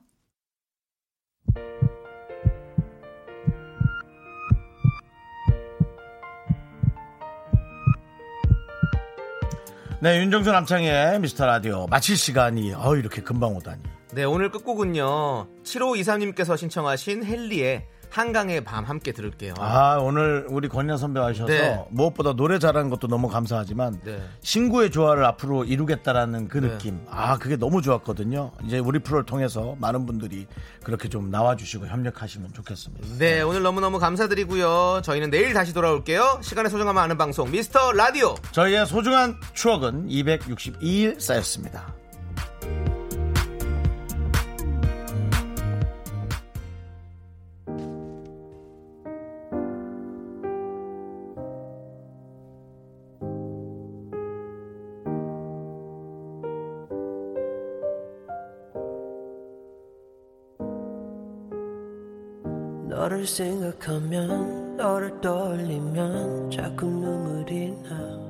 네, 윤정수 남창희의 미스터 라디오 마칠 시간이 어 이렇게 금방 오다니. 네, 오늘 끝곡은요. 7523님께서 신청하신 헨리의 한강의 밤 함께 들을게요. 아 오늘 우리 권인하 선배 와주셔서 네. 무엇보다 노래 잘하는 것도 너무 감사하지만 네. 신구의 조화를 앞으로 이루겠다라는 그 네. 느낌 아 그게 너무 좋았거든요 이제 우리 프로를 통해서 많은 분들이 그렇게 좀 나와주시고 협력하시면 좋겠습니다 네, 오늘 너무너무 감사드리고요. 저희는 내일 다시 돌아올게요. 시간의 소중함을 아는 방송 미스터 라디오. 저희의 소중한 추억은 262일 쌓였습니다 생각하면 너를 떠올리면 자꾸 눈물이 나